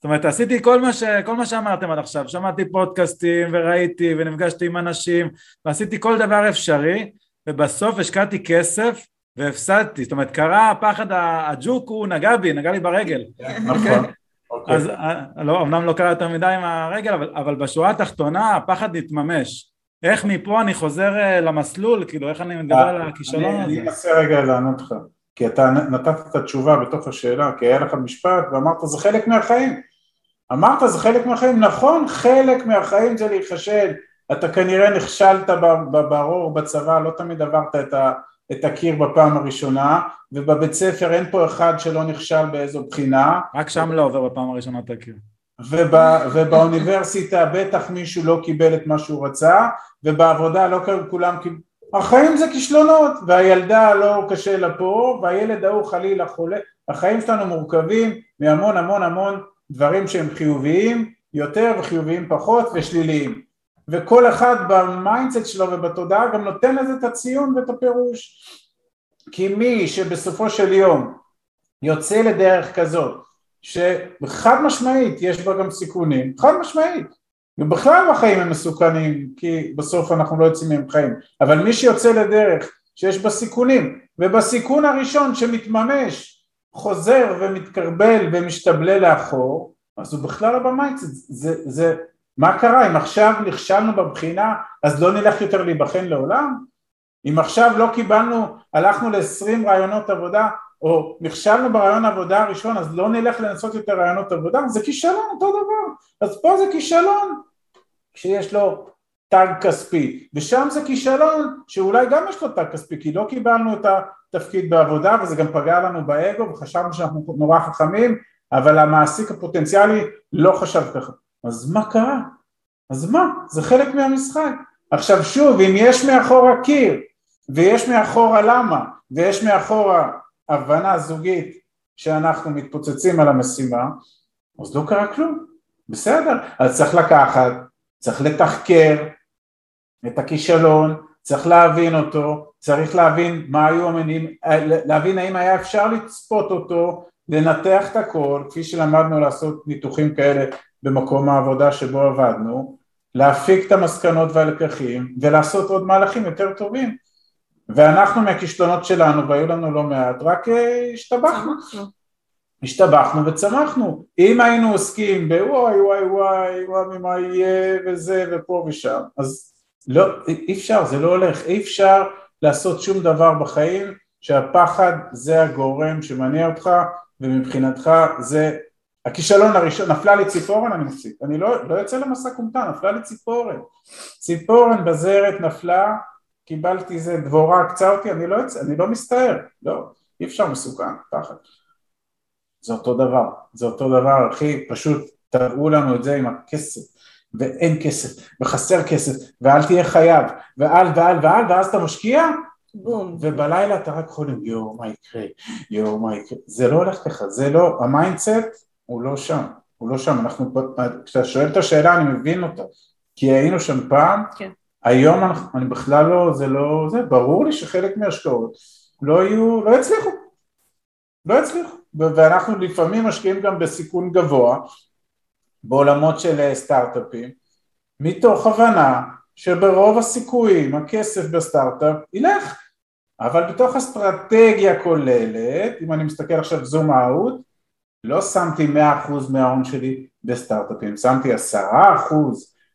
זאת אומרת עשיתי כל מה, ש, כל מה שאמרתם עד עכשיו, שמעתי פודקאסטים וראיתי ונפגשתי עם אנשים ועשיתי כל דבר אפשרי ובסוף השקעתי כסף והפסדתי, זאת אומרת קרה הפחד הג'וק הוא נגע בי, נגע לי ברגל. נכון. אוקיי. אז אה, לא, אמנם לא קרה יותר מדי עם הרגל, אבל, אבל בשורה התחתונה הפחד נתממש. איך מפה אני חוזר אה, למסלול, כאילו איך אני מדבר על הכישלון הזה? אני אנסה רגע לענות לך, כי אתה נתת את התשובה בתוך השאלה, כי היה לך משפט ואמרת זה חלק מהחיים. אמרת זה חלק מהחיים, נכון חלק מהחיים זה להיכשל, אתה כנראה נכשלת ברור בצבא, לא תמיד עברת את ה... את הקיר בפעם הראשונה, ובבית ספר אין פה אחד שלא נכשל באיזו בחינה. רק שם לא עובר בפעם הראשונה את הקיר. ובא, ובאוניברסיטה בטח מישהו לא קיבל את מה שהוא רצה, ובעבודה לא כולם קיבלו... החיים זה כישלונות, והילדה לא קשה לה פה, והילד ההוא חלילה חולה. החיים שלנו מורכבים מהמון המון המון דברים שהם חיוביים יותר וחיוביים פחות ושליליים. וכל אחד ב mindset שלו ובתודעה גם נותן לזה את הציון ואת הפירוש. כי מי שבסופו של יום יוצא לדרך כזאת שחד משמעית יש בה גם סיכונים, חד משמעית. ובכלל החיים הם מסוכנים כי בסוף אנחנו לא יוצאים מהם חיים. אבל מי שיוצא לדרך שיש בה סיכונים ובסיכון הראשון שמתממש חוזר ומתכרבל ומשתבלל לאחור אז הוא בכלל לא ב mindset, זה, זה, מה קרה? אם עכשיו נכשלנו בבחינה אז לא נלך יותר להיבחן לעולם? אם עכשיו לא קיבלנו, הלכנו ל-20 ראיונות עבודה או נכשלנו בראיון העבודה הראשון אז לא נלך לנסות יותר ראיונות עבודה? זה כישלון אותו דבר, אז פה זה כישלון שיש לו תג כספי ושם זה כישלון שאולי גם יש לו תג כספי כי לא קיבלנו את התפקיד בעבודה וזה גם פגע לנו באגו וחשבנו שאנחנו נורא חכמים אבל המעסיק הפוטנציאלי לא חשב ככה אז מה קרה? אז מה? זה חלק מהמשחק. עכשיו שוב, אם יש מאחורה קיר, ויש מאחורה למה, ויש מאחורה הבנה זוגית שאנחנו מתפוצצים על המשימה, אז לא קרה כלום, בסדר, אז צריך לקחת, צריך לתחקר את הכישלון, צריך להבין אותו, צריך להבין מה היו המניעים, להבין האם היה אפשר לצפות אותו, לנתח את הכל, כפי שלמדנו לעשות ניתוחים כאלה במקום העבודה שבו עבדנו, להפיק את המסקנות והלקחים ולעשות עוד מהלכים יותר טובים. ואנחנו מהכישלונות שלנו והיו לנו לא מעט רק אה, השתבחנו. השתבחנו וצמחנו. אם היינו עוסקים בוואי וואי וואי וואי מה יהיה וזה ופה ושם אז לא אי אפשר זה לא הולך. אי אפשר לעשות שום דבר בחיים שהפחד זה הגורם שמניע אותך ומבחינתך זה הכישלון הראשון, נפלה לי ציפורן, אני מפסיק, אני לא, לא יוצא למסע כומתה, נפלה לי ציפורן, ציפורן בזרת נפלה, קיבלתי איזה דבורה, קצה אותי, אני לא יוצא, אני לא מסתער, לא, אי אפשר מסוכן, פחד. זה אותו דבר, זה אותו דבר, אחי, פשוט תראו לנו את זה עם הכסף, ואין כסף, וחסר כסף, ואל תהיה חייב, ואל ואל ואל, ואז אתה משקיע, בום. ובלילה אתה רק חולם, יואו, מה יקרה, יואו, מה יקרה, זה לא הולך ככה, זה לא, ה mindset הוא לא שם, הוא לא שם, אנחנו, כשאתה שואל את השאלה אני מבין אותה, כי היינו שם פעם, כן. היום אנחנו, אני בכלל לא, זה לא, זה, ברור לי שחלק מההשקעות לא יהיו, לא יצליחו, לא יצליחו, ואנחנו לפעמים משקיעים גם בסיכון גבוה בעולמות של אה, סטארט-אפים, מתוך הבנה שברוב הסיכויים הכסף בסטארט-אפ ילך, אבל בתוך אסטרטגיה כוללת, אם אני מסתכל עכשיו זום אאוט, לא שמתי 100% מההון שלי בסטארט-אפים, שמתי 10%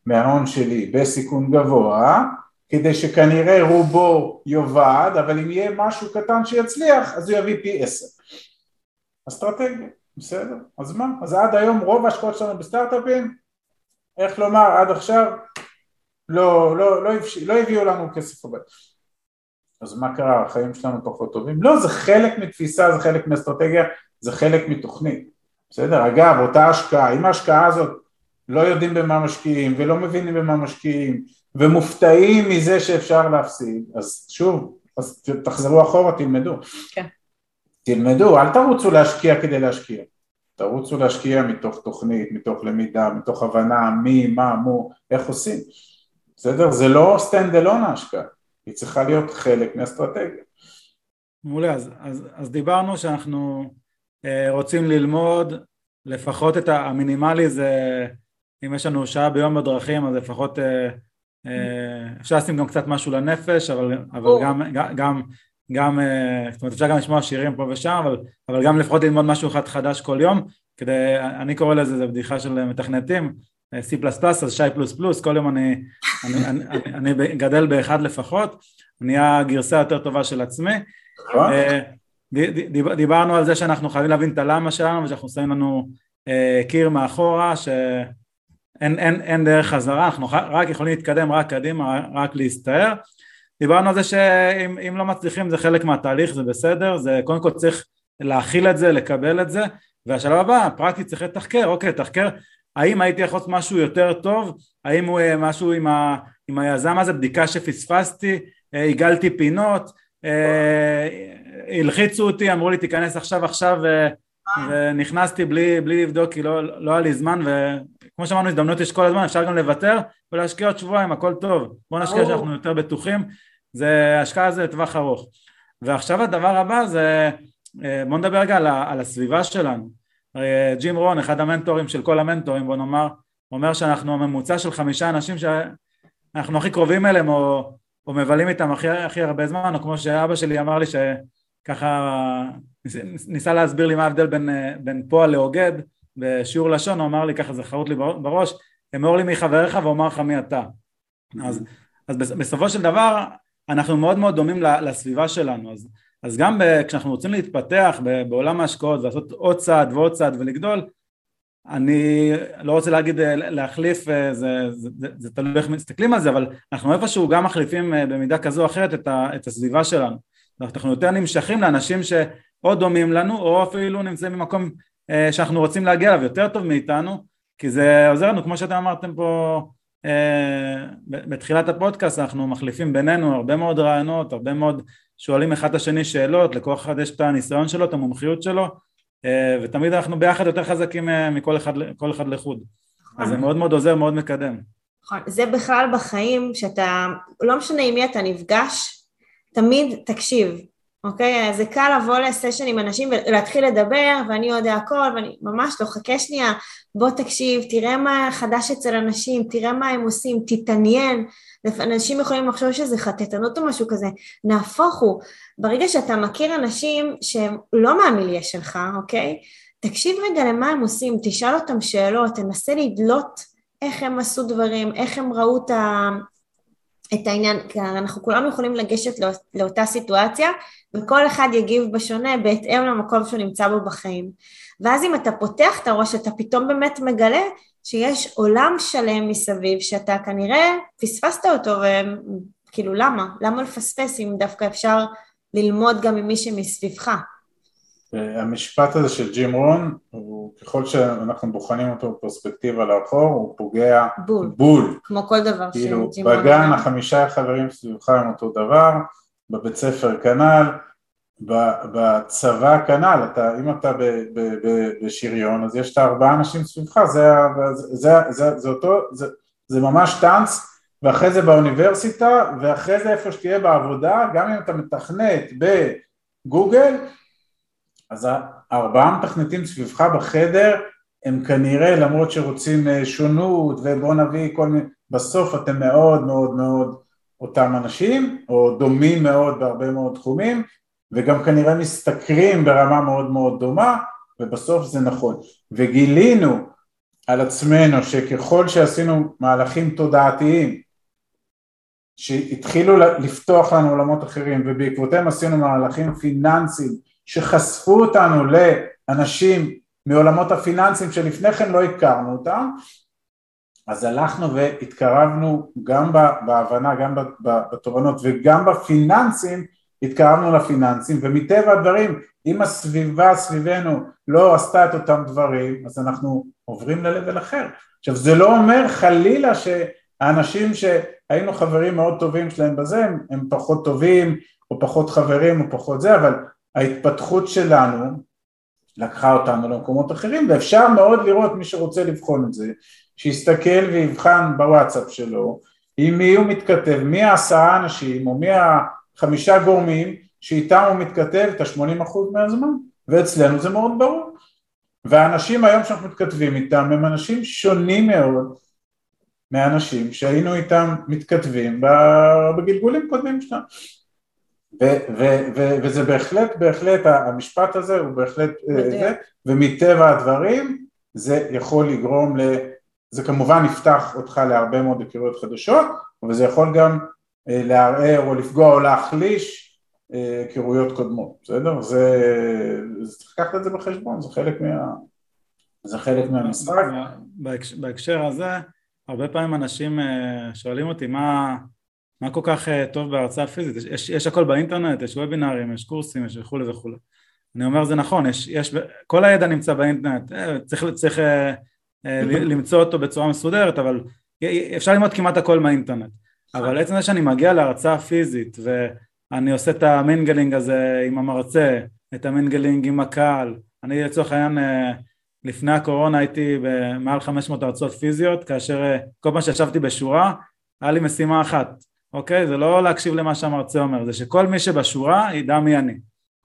מההון שלי בסיכון גבוה, כדי שכנראה רובו יאבד, אבל אם יהיה משהו קטן שיצליח, אז הוא יביא פי 10. אסטרטגיה, בסדר, אז מה? אז עד היום רוב ההשקעות שלנו בסטארט-אפים, איך לומר, עד עכשיו לא, לא, לא, לא הביאו לנו כסף הרבה. אז מה קרה, החיים שלנו פחות טובים? לא, זה חלק מתפיסה, זה חלק מאסטרטגיה, זה חלק מתוכנית, בסדר? אגב, אותה השקעה, אם ההשקעה הזאת לא יודעים במה משקיעים ולא מבינים במה משקיעים ומופתעים מזה שאפשר להפסיד, אז שוב, אז תחזרו אחורה, תלמדו. כן. תלמדו, אל תרוצו להשקיע כדי להשקיע. תרוצו להשקיע מתוך תוכנית, מתוך למידה, מתוך הבנה מי, מה, מו, איך עושים. בסדר? זה לא stand alone ההשקעה, היא צריכה להיות חלק מאסטרטגיה. מעולה, אז, אז, אז דיברנו שאנחנו אה, רוצים ללמוד, לפחות את המינימלי זה, אם יש לנו שעה ביום בדרכים אז לפחות אה, אה, אפשר לשים גם קצת משהו לנפש, אבל, אבל גם, גם, גם, זאת אומרת אפשר גם לשמוע שירים פה ושם, אבל, אבל גם לפחות ללמוד משהו אחד חדש כל יום, כדי, אני קורא לזה, זה בדיחה של מתכנתים, C++, אז שי פלוס פלוס, כל יום אני, אני, אני, אני, אני גדל באחד לפחות, נהיה גרסה יותר טובה של עצמי. נכון. דיברנו על זה שאנחנו חייבים להבין את הלמה שלנו ושאנחנו שמים לנו אה, קיר מאחורה שאין אין, אין דרך חזרה, אנחנו רק יכולים להתקדם רק קדימה, רק להסתער. דיברנו על זה שאם לא מצליחים זה חלק מהתהליך, זה בסדר, זה קודם כל צריך להכיל את זה, לקבל את זה, והשלב הבא, פרקטית צריך לתחקר, אוקיי, תחקר האם הייתי יכול לעשות משהו יותר טוב, האם הוא אה, משהו עם, ה, עם היזם הזה, בדיקה שפספסתי, אה, עיגלתי פינות, אה, הלחיצו אותי, אמרו לי תיכנס עכשיו עכשיו ונכנסתי בלי, בלי לבדוק כי לא, לא היה לי זמן וכמו שאמרנו הזדמנות יש כל הזמן אפשר גם לוותר ולהשקיע עוד שבועיים הכל טוב. בוא נשקיע שאנחנו יותר בטוחים. זה השקעה זה לטווח ארוך. ועכשיו הדבר הבא זה אה, בוא נדבר רגע על, על הסביבה שלנו ג'ים רון אחד המנטורים של כל המנטורים בוא נאמר אומר שאנחנו הממוצע של חמישה אנשים שאנחנו הכי קרובים אליהם או או מבלים איתם הכי, הכי הרבה זמן, או כמו שאבא שלי אמר לי שככה ניסה להסביר לי מה ההבדל בין, בין פועל לאוגד בשיעור לשון, הוא אמר לי ככה זה חרוט לי בראש, אמור לי מי חבריך ואומר לך מי אתה. אז, אז בסופו של דבר אנחנו מאוד מאוד דומים לסביבה שלנו, אז, אז גם כשאנחנו רוצים להתפתח בעולם ההשקעות ולעשות עוד צעד ועוד צעד ולגדול, אני לא רוצה להגיד אה, להחליף, אה, זה, זה, זה, זה תלוי איך מסתכלים על זה, אבל אנחנו איפשהו גם מחליפים אה, במידה כזו או אחרת את, ה, את הסביבה שלנו. אנחנו יותר נמשכים לאנשים שאו דומים לנו או אפילו נמצאים במקום שאנחנו רוצים להגיע אליו יותר טוב מאיתנו, כי זה עוזר לנו, כמו שאתם אמרתם פה בתחילת הפודקאסט אנחנו מחליפים בינינו הרבה מאוד רעיונות, הרבה מאוד שואלים אחד את השני שאלות, לכל אחד יש את הניסיון שלו, את המומחיות שלו, אה, ותמיד אנחנו ביחד יותר חזקים אה, מכל אחד, אחד לחוד. אז זה מאוד מאוד עוזר, מאוד מקדם. נכון, זה בכלל בחיים, שאתה, לא משנה עם מי אתה נפגש, תמיד תקשיב, אוקיי? אז זה קל לבוא לסשן עם אנשים ולהתחיל לדבר, ואני יודע הכל, ואני ממש לא, חכה שנייה, בוא תקשיב, תראה מה חדש אצל אנשים, תראה מה הם עושים, תתעניין. אנשים יכולים לחשוב שזה חטטנות או משהו כזה, נהפוך הוא. ברגע שאתה מכיר אנשים שהם לא מהמיליה שלך, אוקיי? תקשיב רגע למה הם עושים, תשאל אותם שאלות, תנסה לדלות איך הם עשו דברים, איך הם ראו את, ה... את העניין, כי אנחנו כולנו יכולים לגשת לא... לאותה סיטואציה, וכל אחד יגיב בשונה בהתאם למקום שהוא נמצא בו בחיים. ואז אם אתה פותח את הראש, אתה פתאום באמת מגלה שיש עולם שלם מסביב, שאתה כנראה פספסת אותו, וכאילו למה? למה לפספס אם דווקא אפשר ללמוד גם ממי שמסביבך? המשפט הזה של ג'ים רון, הוא, ככל שאנחנו בוחנים אותו בפרספקטיבה לאחור, הוא פוגע בול, בול. כמו כל דבר כאילו, שג'ים רון... בגן החמישה חברים סביבך הם אותו דבר, בבית ספר כנ"ל, בצבא כנ"ל, אתה, אם אתה ב, ב, ב, בשריון אז יש את הארבעה אנשים סביבך, זה, זה, זה, זה, זה, אותו, זה, זה ממש טאנץ, ואחרי זה באוניברסיטה, ואחרי זה איפה שתהיה בעבודה, גם אם אתה מתכנת בגוגל, אז הארבעה מתכנתים סביבך בחדר הם כנראה למרות שרוצים אה, שונות ובוא נביא כל מיני, בסוף אתם מאוד מאוד מאוד אותם אנשים או דומים מאוד בהרבה מאוד תחומים וגם כנראה משתכרים ברמה מאוד מאוד דומה ובסוף זה נכון. וגילינו על עצמנו שככל שעשינו מהלכים תודעתיים שהתחילו לפתוח לנו עולמות אחרים ובעקבותיהם עשינו מהלכים פיננסיים שחשפו אותנו לאנשים מעולמות הפיננסים שלפני כן לא הכרנו אותם אז הלכנו והתקרבנו גם בהבנה, גם בתובנות וגם בפיננסים התקרבנו לפיננסים ומטבע הדברים אם הסביבה סביבנו לא עשתה את אותם דברים אז אנחנו עוברים ל-level אחר. עכשיו זה לא אומר חלילה שהאנשים שהיינו חברים מאוד טובים שלהם בזה הם, הם פחות טובים או פחות חברים או פחות זה אבל ההתפתחות שלנו לקחה אותנו למקומות אחרים ואפשר מאוד לראות מי שרוצה לבחון את זה שיסתכל ויבחן בוואטסאפ שלו עם מי הוא מתכתב, מי העשרה אנשים או מי החמישה גורמים שאיתם הוא מתכתב את ה-80% מהזמן. ואצלנו זה מאוד ברור. והאנשים היום שאנחנו מתכתבים איתם הם אנשים שונים מאוד מאנשים שהיינו איתם מתכתבים בגלגולים קודמים שלנו ו- ו- ו- וזה בהחלט, בהחלט, המשפט הזה הוא בהחלט, אה, זה, ומטבע הדברים זה יכול לגרום ל... זה כמובן יפתח אותך להרבה מאוד היכרויות חדשות, אבל זה יכול גם אה, לערער או לפגוע או להחליש אה, היכרויות קודמות, בסדר? זה... צריך לקחת את זה בחשבון, זה חלק מה... זה חלק מהמשחק. בהקשר הזה, הרבה פעמים אנשים שואלים אותי מה... מה כל כך אה, טוב בהרצאה פיזית? יש, יש, יש הכל באינטרנט, יש וובינארים, יש קורסים, יש וכולי וכולי. אני אומר זה נכון, יש, יש, כל הידע נמצא באינטרנט, אה, צריך, צריך אה, למצוא אותו בצורה מסודרת, אבל אפשר ללמוד כמעט הכל מהאינטרנט. אבל עצם זה שאני מגיע להרצאה פיזית ואני עושה את ה mingling הזה עם המרצה, את ה mingling עם הקהל, אני לצורך העניין לפני הקורונה הייתי במעל 500 הרצאות פיזיות, כאשר כל פעם שישבתי בשורה היה לי משימה אחת, אוקיי? זה לא להקשיב למה שהמרצה אומר, זה שכל מי שבשורה ידע מי אני,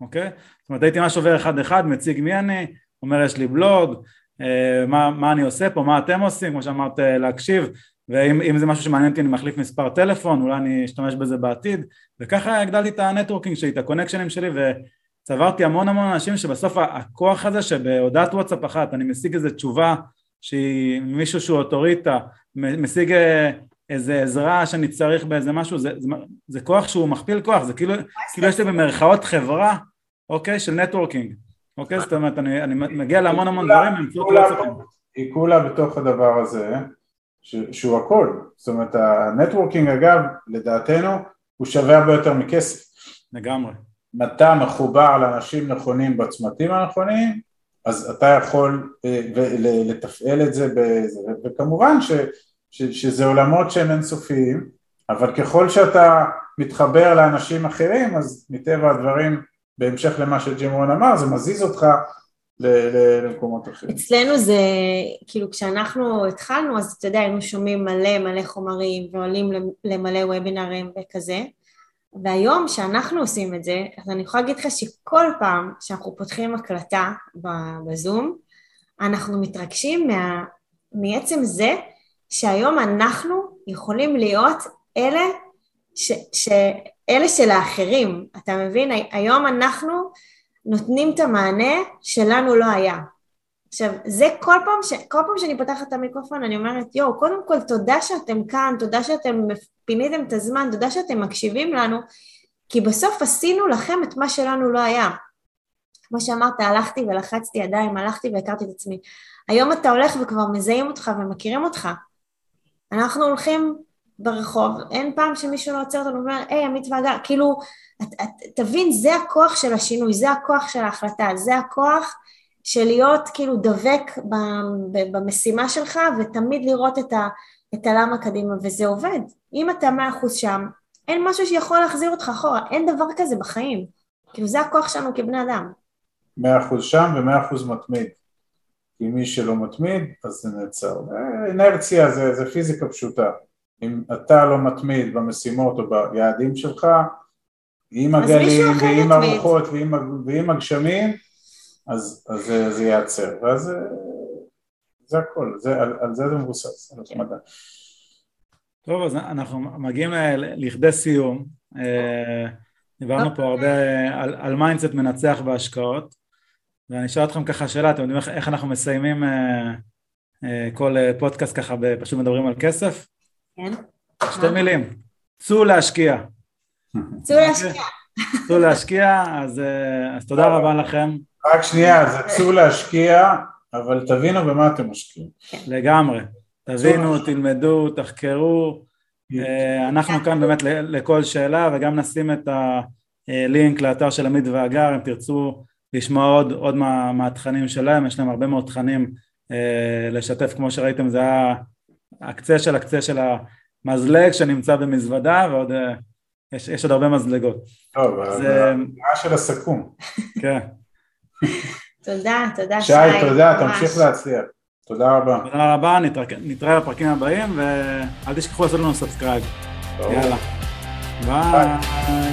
אוקיי? זאת אומרת הייתי ממש עובר אחד אחד, מציג מי אני, אומר יש לי בלוג, אה, מה, מה אני עושה פה, מה אתם עושים, כמו שאמרת אה, להקשיב, ואם זה משהו שמעניין אותי אני מחליף מספר טלפון, אולי אני אשתמש בזה בעתיד, וככה הגדלתי את ה networking שלי, את הקונקשנים שלי, וצברתי המון המון אנשים שבסוף הכוח הזה שבהודעת וואטסאפ אחת אני משיג איזה תשובה שהיא מישהו שהוא אוטוריטה, משיג אה, איזה עזרה שאני צריך באיזה משהו, זה, זה, זה כוח שהוא מכפיל כוח, זה כאילו, כאילו יש לי במרכאות חברה, אוקיי, של networking, אוקיי, זאת אומרת, אני, אני מגיע להמון המון דברים באמצעות וואטסאפים. היא כולה בתוך הדבר הזה, ש, שהוא הכל, זאת אומרת, ה networking אגב, לדעתנו, הוא שווה הרבה יותר מכסף. לגמרי. אם אתה מחובר לאנשים נכונים בצמתים הנכונים, אז אתה יכול אה, לתפעל את זה, בזה, וכמובן ש... שזה עולמות שהם אינסופיים, אבל ככל שאתה מתחבר לאנשים אחרים, אז מטבע הדברים, בהמשך למה שג'ימרון אמר, זה מזיז אותך למקומות אחרים. אצלנו זה, כאילו כשאנחנו התחלנו, אז אתה יודע, היינו שומעים מלא מלא חומרים ועולים למלא וובינרים וכזה, והיום שאנחנו עושים את זה, אז אני יכולה להגיד לך שכל פעם שאנחנו פותחים הקלטה בזום, אנחנו מתרגשים מה, מעצם זה שהיום אנחנו יכולים להיות אלה, ש, ש, אלה של האחרים, אתה מבין? היום אנחנו נותנים את המענה שלנו לא היה. עכשיו, זה כל פעם, ש... כל פעם שאני פותחת את המיקרופון אני אומרת, יואו, קודם כל תודה שאתם כאן, תודה שאתם פיניתם את הזמן, תודה שאתם מקשיבים לנו, כי בסוף עשינו לכם את מה שלנו לא היה. כמו שאמרת, הלכתי ולחצתי ידיים, הלכתי והכרתי את עצמי. היום אתה הולך וכבר מזהים אותך ומכירים אותך. אנחנו הולכים ברחוב, אין פעם שמישהו לא עוצר אותנו ואומר, היי, עמית והגר, כאילו, את, את, תבין, זה הכוח של השינוי, זה הכוח של ההחלטה, זה הכוח של להיות כאילו דבק במשימה שלך ותמיד לראות את, ה, את הלמה קדימה, וזה עובד. אם אתה מאה אחוז שם, אין משהו שיכול להחזיר אותך אחורה, אין דבר כזה בחיים. כאילו זה הכוח שלנו כבני אדם. מאה אחוז שם ומאה אחוז מתמיד. כי מי שלא מתמיד, אז זה נעצר. אינרציה זה, זה פיזיקה פשוטה. אם אתה לא מתמיד במשימות או ביעדים שלך, עם הגלים ועם הרוחות ועם, ועם הגשמים, אז, אז זה, זה ייעצר, ואז זה, זה הכל, זה, על, על זה זה מבוסס, על התמדה. טוב, אז אנחנו מגיעים לכדי סיום. אה, דיברנו פה הרבה על, על mindset מנצח בהשקעות, ואני אשאל אתכם ככה שאלה, אתם יודעים איך, איך אנחנו מסיימים אה, אה, כל פודקאסט ככה, פשוט מדברים על כסף? כן. שתי מילים, צאו להשקיע. צאו להשקיע. צאו להשקיע, אז, אז תודה רבה לכם. רק שנייה, זה צאו להשקיע, אבל תבינו במה אתם משקיעים. לגמרי. תבינו, תלמדו, תחקרו, אה, אנחנו כאן באמת לכל שאלה וגם נשים את הלינק לאתר של עמית והגר אם תרצו לשמוע עוד, עוד מה, מהתכנים שלהם, יש להם הרבה מאוד תכנים אה, לשתף כמו שראיתם זה היה הקצה של הקצה של המזלג שנמצא במזוודה ועוד אה, יש, יש עוד הרבה מזלגות. טוב, זה הנאה של הסכו"ם. כן. תודה, תודה שי. שי, תודה, תמשיך להצליח. תודה רבה. תודה רבה, נתראה בפרקים הבאים, ואל תשכחו לעשות לנו subscribe. יאללה. ביי.